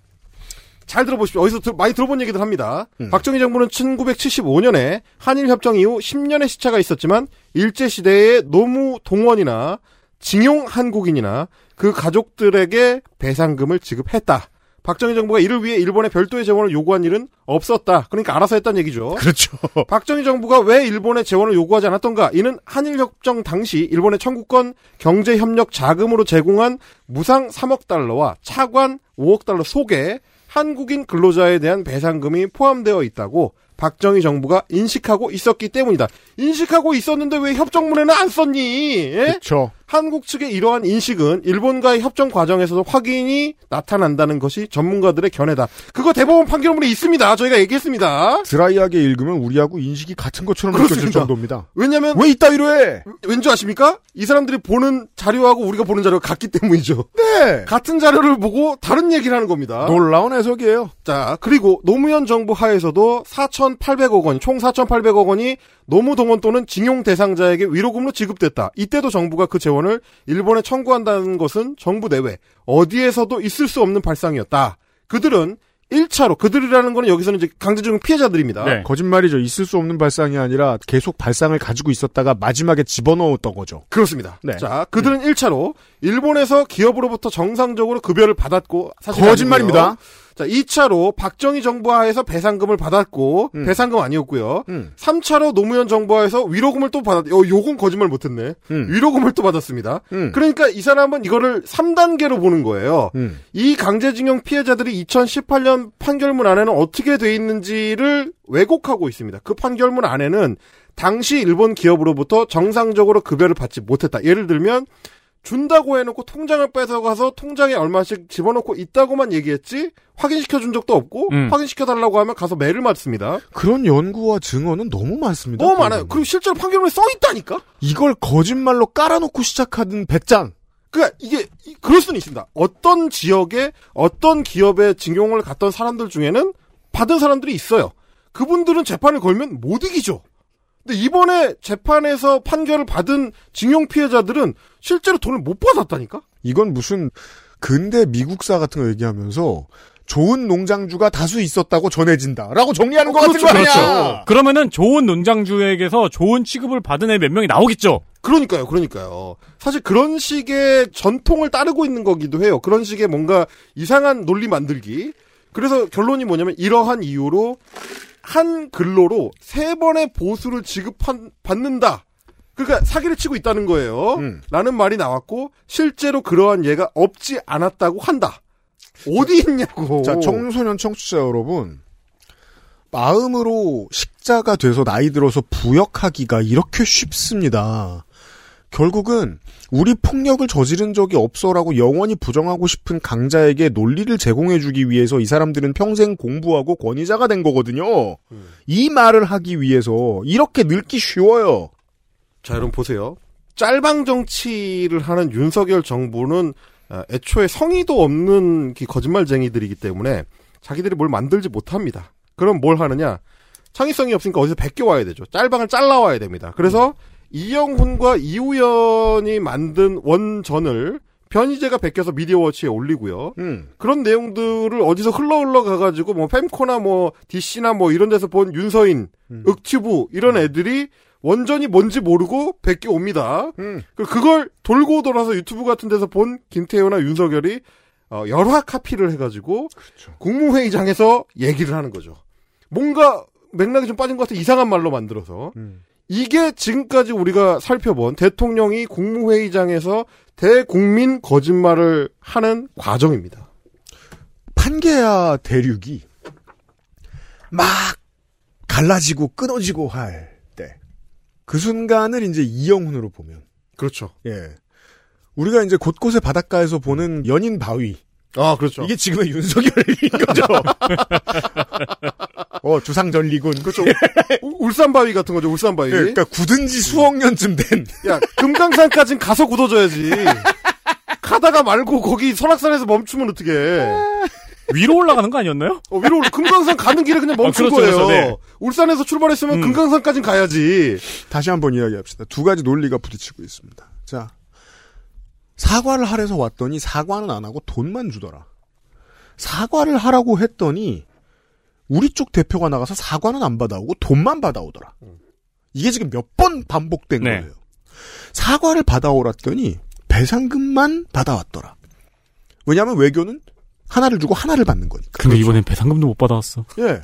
잘 들어보십시오. 어디서 들- 많이 들어본 얘기들 합니다. 음. 박정희 정부는 1975년에 한일 협정 이후 10년의 시차가 있었지만 일제 시대의 노무 동원이나 징용 한국인이나 그 가족들에게 배상금을 지급했다. 박정희 정부가 이를 위해 일본의 별도의 재원을 요구한 일은 없었다. 그러니까 알아서 했다는 얘기죠. 그렇죠. 박정희 정부가 왜 일본의 재원을 요구하지 않았던가? 이는 한일협정 당시 일본의 청구권 경제협력 자금으로 제공한 무상 3억 달러와 차관 5억 달러 속에 한국인 근로자에 대한 배상금이 포함되어 있다고 박정희 정부가 인식하고 있었기 때문이다. 인식하고 있었는데 왜 협정문에는 안 썼니? 예? 그렇죠. 한국 측의 이러한 인식은 일본과의 협정 과정에서도 확인이 나타난다는 것이 전문가들의 견해다. 그거 대법원 판결문에 있습니다. 저희가 얘기했습니다. 드라이하게 읽으면 우리하고 인식이 같은 것처럼 느껴질 그렇습니다. 정도입니다. 왜냐면 왜 이따위로 해? 왠지 아십니까? 이 사람들이 보는 자료하고 우리가 보는 자료가 같기 때문이죠. 네. 같은 자료를 보고 다른 얘기를 하는 겁니다. 놀라운 해석이에요. 자, 그리고 노무현 정부 하에서도 4,800억 원, 총 4,800억 원이 노무동원 또는 징용 대상자에게 위로금으로 지급됐다. 이때도 정부가 그 재원 을 일본에 청구한다는 것은 정부 내외 어디에서도 있을 수 없는 발상이었다. 그들은 1차로 그들이라는 거는 여기서는 이제 강제징용 피해자들입니다. 네. 거짓말이죠. 있을 수 없는 발상이 아니라 계속 발상을 가지고 있었다가 마지막에 집어넣었던 거죠. 그렇습니다. 네. 자, 그들은 1차로 일본에서 기업으로부터 정상적으로 급여를 받았고 사실 거짓말입니다. 아니고요. 자, 2차로 박정희 정부 하에서 배상금을 받았고 음. 배상금 아니었고요. 음. 3차로 노무현 정부 하에서 위로금을 또 받았. 어, 요건 거짓말 못 했네. 음. 위로금을 또 받았습니다. 음. 그러니까 이 사람은 이거를 3단계로 보는 거예요. 음. 이 강제징용 피해자들이 2018년 판결문 안에는 어떻게 돼 있는지를 왜곡하고 있습니다. 그 판결문 안에는 당시 일본 기업으로부터 정상적으로 급여를 받지 못했다. 예를 들면 준다고 해놓고 통장을 뺏어가서 통장에 얼마씩 집어넣고 있다고만 얘기했지 확인시켜 준 적도 없고 음. 확인시켜 달라고 하면 가서 매를 맞습니다. 그런 연구와 증언은 너무 많습니다. 너무 많아요. 그리고 실제로 판결문에 써 있다니까. 이걸 거짓말로 깔아놓고 시작하던 배짱. 그러니까 이게 이- 그럴 수는 있습니다. 어떤 지역에 어떤 기업에 징용을 갔던 사람들 중에는 받은 사람들이 있어요. 그분들은 재판을 걸면 못 이기죠. 근데 이번에 재판에서 판결을 받은 징용 피해자들은 실제로 돈을 못 받았다니까? 이건 무슨 근대 미국사 같은 거 얘기하면서 좋은 농장주가 다수 있었다고 전해진다라고 정리하는 것 같은 거 아니야? 그러면은 좋은 농장주에게서 좋은 취급을 받은 애 몇 명이 나오겠죠. 그러니까요, 그러니까요. 사실 그런 식의 전통을 따르고 있는 거기도 해요. 그런 식의 뭔가 이상한 논리 만들기. 그래서 결론이 뭐냐면 이러한 이유로 한 근로로 세 번의 보수를 지급받는다. 그러니까 사기를 치고 있다는 거예요. 음. 라는 말이 나왔고 실제로 그러한 예가 없지 않았다고 한다. 어디 있냐고. 자, 청소년 청취자 여러분. 마음으로 식자가 돼서 나이 들어서 부역하기가 이렇게 쉽습니다. 결국은 우리 폭력을 저지른 적이 없어라고 영원히 부정하고 싶은 강자에게 논리를 제공해주기 위해서 이 사람들은 평생 공부하고 권위자가 된 거거든요. 이 말을 하기 위해서 이렇게 늙기 쉬워요. 자, 여러분 보세요. 짤방 정치를 하는 윤석열 정부는 아, 애초에 성의도 없는 그 거짓말쟁이들이기 때문에 자기들이 뭘 만들지 못합니다. 그럼 뭘 하느냐? 창의성이 없으니까 어디서 베껴와야 되죠. 짤방을 잘라와야 됩니다. 그래서 이영훈과 이우연이 만든 원전을 변희재가 베껴서 미디어워치에 올리고요. 음. 그런 내용들을 어디서 흘러 흘러 가가지고 뭐 fem코나 뭐 DC나 뭐 이런 데서 본 윤서인, 윽튜브 이런 애들이 원전이 뭔지 모르고 베껴 옵니다. 음. 그리고 그걸 돌고 돌아서 유튜브 같은 데서 본 김태효나 윤석열이 어, 열화 카피를 해가지고 국무회의장에서 얘기를 하는 거죠. 뭔가 맥락이 좀 빠진 것 같아 이상한 말로 만들어서 이게 지금까지 우리가 살펴본 대통령이 국무회의장에서 대국민 거짓말을 하는 과정입니다. 판게야 대륙이 막 갈라지고 끊어지고 할 때. 그 순간을 이제 이영훈으로 보면. 그렇죠. 예. 우리가 이제 곳곳에 바닷가에서 보는 연인 바위. 아, 그렇죠. 이게 지금의 윤석열인 거죠. 어, 주상전리군. 그렇죠. 울산바위 같은 거죠, 울산바위. 예, 그러니까 굳은 지 수억 년쯤 된. 야, 금강산까진 가서 굳어줘야지. 가다가 말고 거기 설악산에서 멈추면 어떡해. 위로 올라가는 거 아니었나요? 어, 위로 올라- 금강산 가는 길에 그냥 멈춘 아, 그렇죠, 거예요. 그렇죠, 네. 울산에서 출발했으면 음. 금강산까진 가야지. 다시 한번 이야기합시다. 두 가지 논리가 부딪히고 있습니다. 자, 사과를 하래서 왔더니 사과는 안 하고 돈만 주더라. 사과를 하라고 했더니 우리 쪽 대표가 나가서 사과는 안 받아오고 돈만 받아오더라. 이게 지금 몇 번 반복된 네. 거예요. 사과를 받아오랐더니 배상금만 받아왔더라. 왜냐하면 외교는 하나를 주고 하나를 받는 거니까. 근데 이번엔 배상금도 못 받아왔어. 예.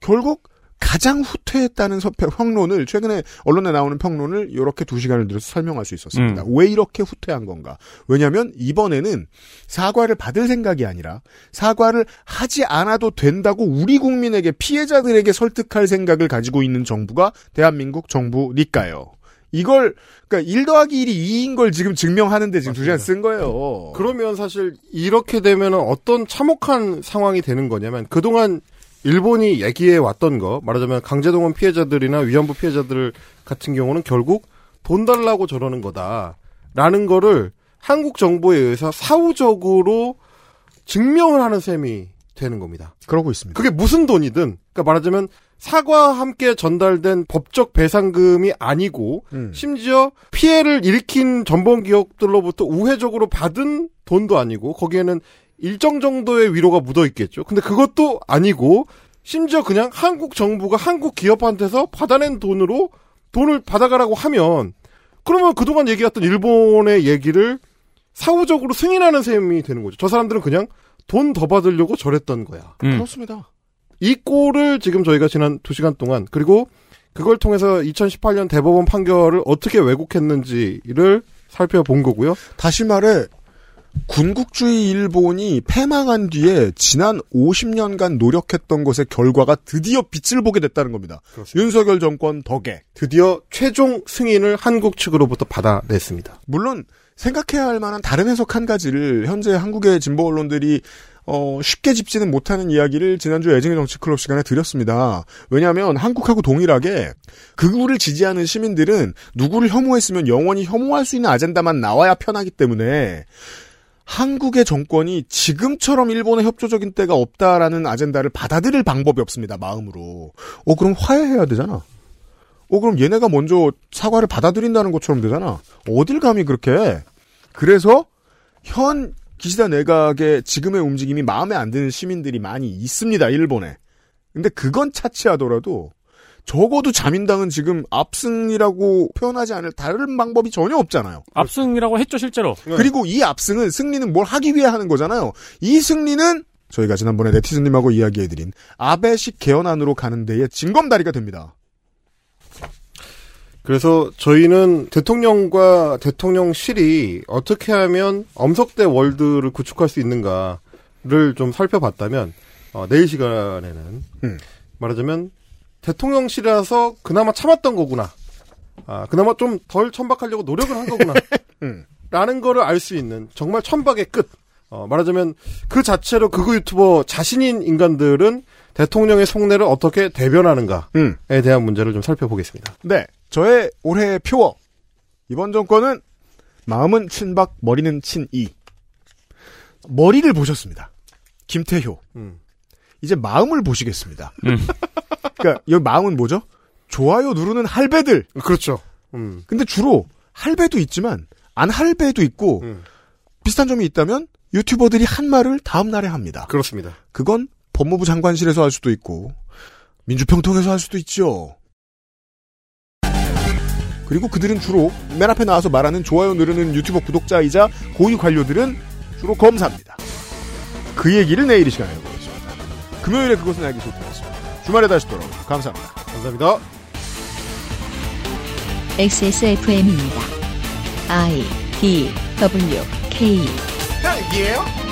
결국 가장 후퇴했다는 서- 평론을 최근에 언론에 나오는 평론을 이렇게 두 시간을 들어서 설명할 수 있었습니다. 음. 왜 이렇게 후퇴한 건가? 왜냐하면 이번에는 사과를 받을 생각이 아니라 사과를 하지 않아도 된다고 우리 국민에게 피해자들에게 설득할 생각을 가지고 있는 정부가 대한민국 정부니까요. 이걸 그러니까 1 더하기 1이 2인 걸 지금 증명하는데 지금 두 시간 쓴 거예요. 그러면 사실 이렇게 되면 어떤 참혹한 상황이 되는 거냐면 그동안 일본이 얘기해 왔던 거 말하자면 강제동원 피해자들이나 위안부 피해자들 같은 경우는 결국 돈 달라고 저러는 거다라는 거를 한국 정부에 의해서 사후적으로 증명을 하는 셈이 되는 겁니다. 그러고 있습니다. 그게 무슨 돈이든 그러니까 말하자면 사과와 함께 전달된 법적 배상금이 아니고 음. 심지어 피해를 일으킨 전범 기업들로부터 우회적으로 받은 돈도 아니고 거기에는 일정 정도의 위로가 묻어 있겠죠. 근데 그것도 아니고 심지어 그냥 한국 정부가 한국 기업한테서 받아낸 돈으로 돈을 받아가라고 하면 그러면 그동안 얘기했던 일본의 얘기를 사후적으로 승인하는 셈이 되는 거죠. 저 사람들은 그냥 돈 더 받으려고 저랬던 거야. 음. 그렇습니다. 이 꼴을 지금 저희가 지난 2시간 동안 그리고 그걸 통해서 2018년 대법원 판결을 어떻게 왜곡했는지를 살펴본 거고요. 다시 말해 군국주의 일본이 패망한 뒤에 지난 50년간 노력했던 것의 결과가 드디어 빛을 보게 됐다는 겁니다. 윤석열 정권 덕에 드디어 최종 승인을 한국 측으로부터 받아냈습니다. 물론 생각해야 할 만한 다른 해석 한 가지를 현재 한국의 진보 언론들이 어, 쉽게 짚지는 못하는 이야기를 지난주 애증의 정치클럽 시간에 드렸습니다. 왜냐하면 한국하고 동일하게 극우를 지지하는 시민들은 누구를 혐오했으면 영원히 혐오할 수 있는 아젠다만 나와야 편하기 때문에 한국의 정권이 지금처럼 일본의 협조적인 때가 없다라는 아젠다를 받아들일 방법이 없습니다. 마음으로. 어 그럼 화해해야 되잖아. 어 그럼 얘네가 먼저 사과를 받아들인다는 것처럼 되잖아. 어딜 감히 그렇게 해? 그래서 현 기시다 내각의 지금의 움직임이 마음에 안 드는 시민들이 많이 있습니다. 일본에. 근데 그건 차치하더라도 적어도 자민당은 지금 압승이라고 표현하지 않을 다른 방법이 전혀 없잖아요. 압승이라고 했죠 실제로. 그리고 이 압승은 승리는 뭘 하기 위해 하는 거잖아요. 이 승리는 저희가 지난번에 네티즌님하고 이야기해드린 아베식 개헌안으로 가는 데에 징검다리가 됩니다. 그래서 저희는 대통령과 대통령실이 어떻게 하면 엄석대 월드를 구축할 수 있는가를 좀 살펴봤다면 어, 내일 시간에는 음. 말하자면 대통령실이라서 그나마 참았던 거구나. 아, 그나마 좀 덜 천박하려고 노력을 한 거구나. 음. 라는 거를 알 수 있는 정말 천박의 끝. 어, 말하자면 그 자체로 극우 유튜버 자신인 인간들은 대통령의 속내를 어떻게 대변하는가에 음. 대한 문제를 좀 살펴보겠습니다. 네. 저의 올해의 표어. 이번 정권은 마음은 친박, 머리는 친이. 머리를 보셨습니다. 김태효. 음. 이제 마음을 보시겠습니다. 음. 그러니까 여기 마음은 뭐죠? 좋아요 누르는 할배들. 그렇죠. 음. 근데 주로 할배도 있지만 안 할배도 있고 음. 비슷한 점이 있다면 유튜버들이 한 말을 다음 날에 합니다. 그렇습니다. 그건 법무부 장관실에서 할 수도 있고 민주평통에서 할 수도 있죠. 그리고 그들은 주로 맨 앞에 나와서 말하는 좋아요 누르는 유튜버 구독자이자 고위 관료들은 주로 검사입니다. 그 얘기를 내일 이 시간에 해보겠습니다. 금요일에 그것은 알기 좋겠습니다. 주말에 다시 돌아오죠. 감사합니다. 감사합니다. XSFM입니다. I D W K 딱이에요?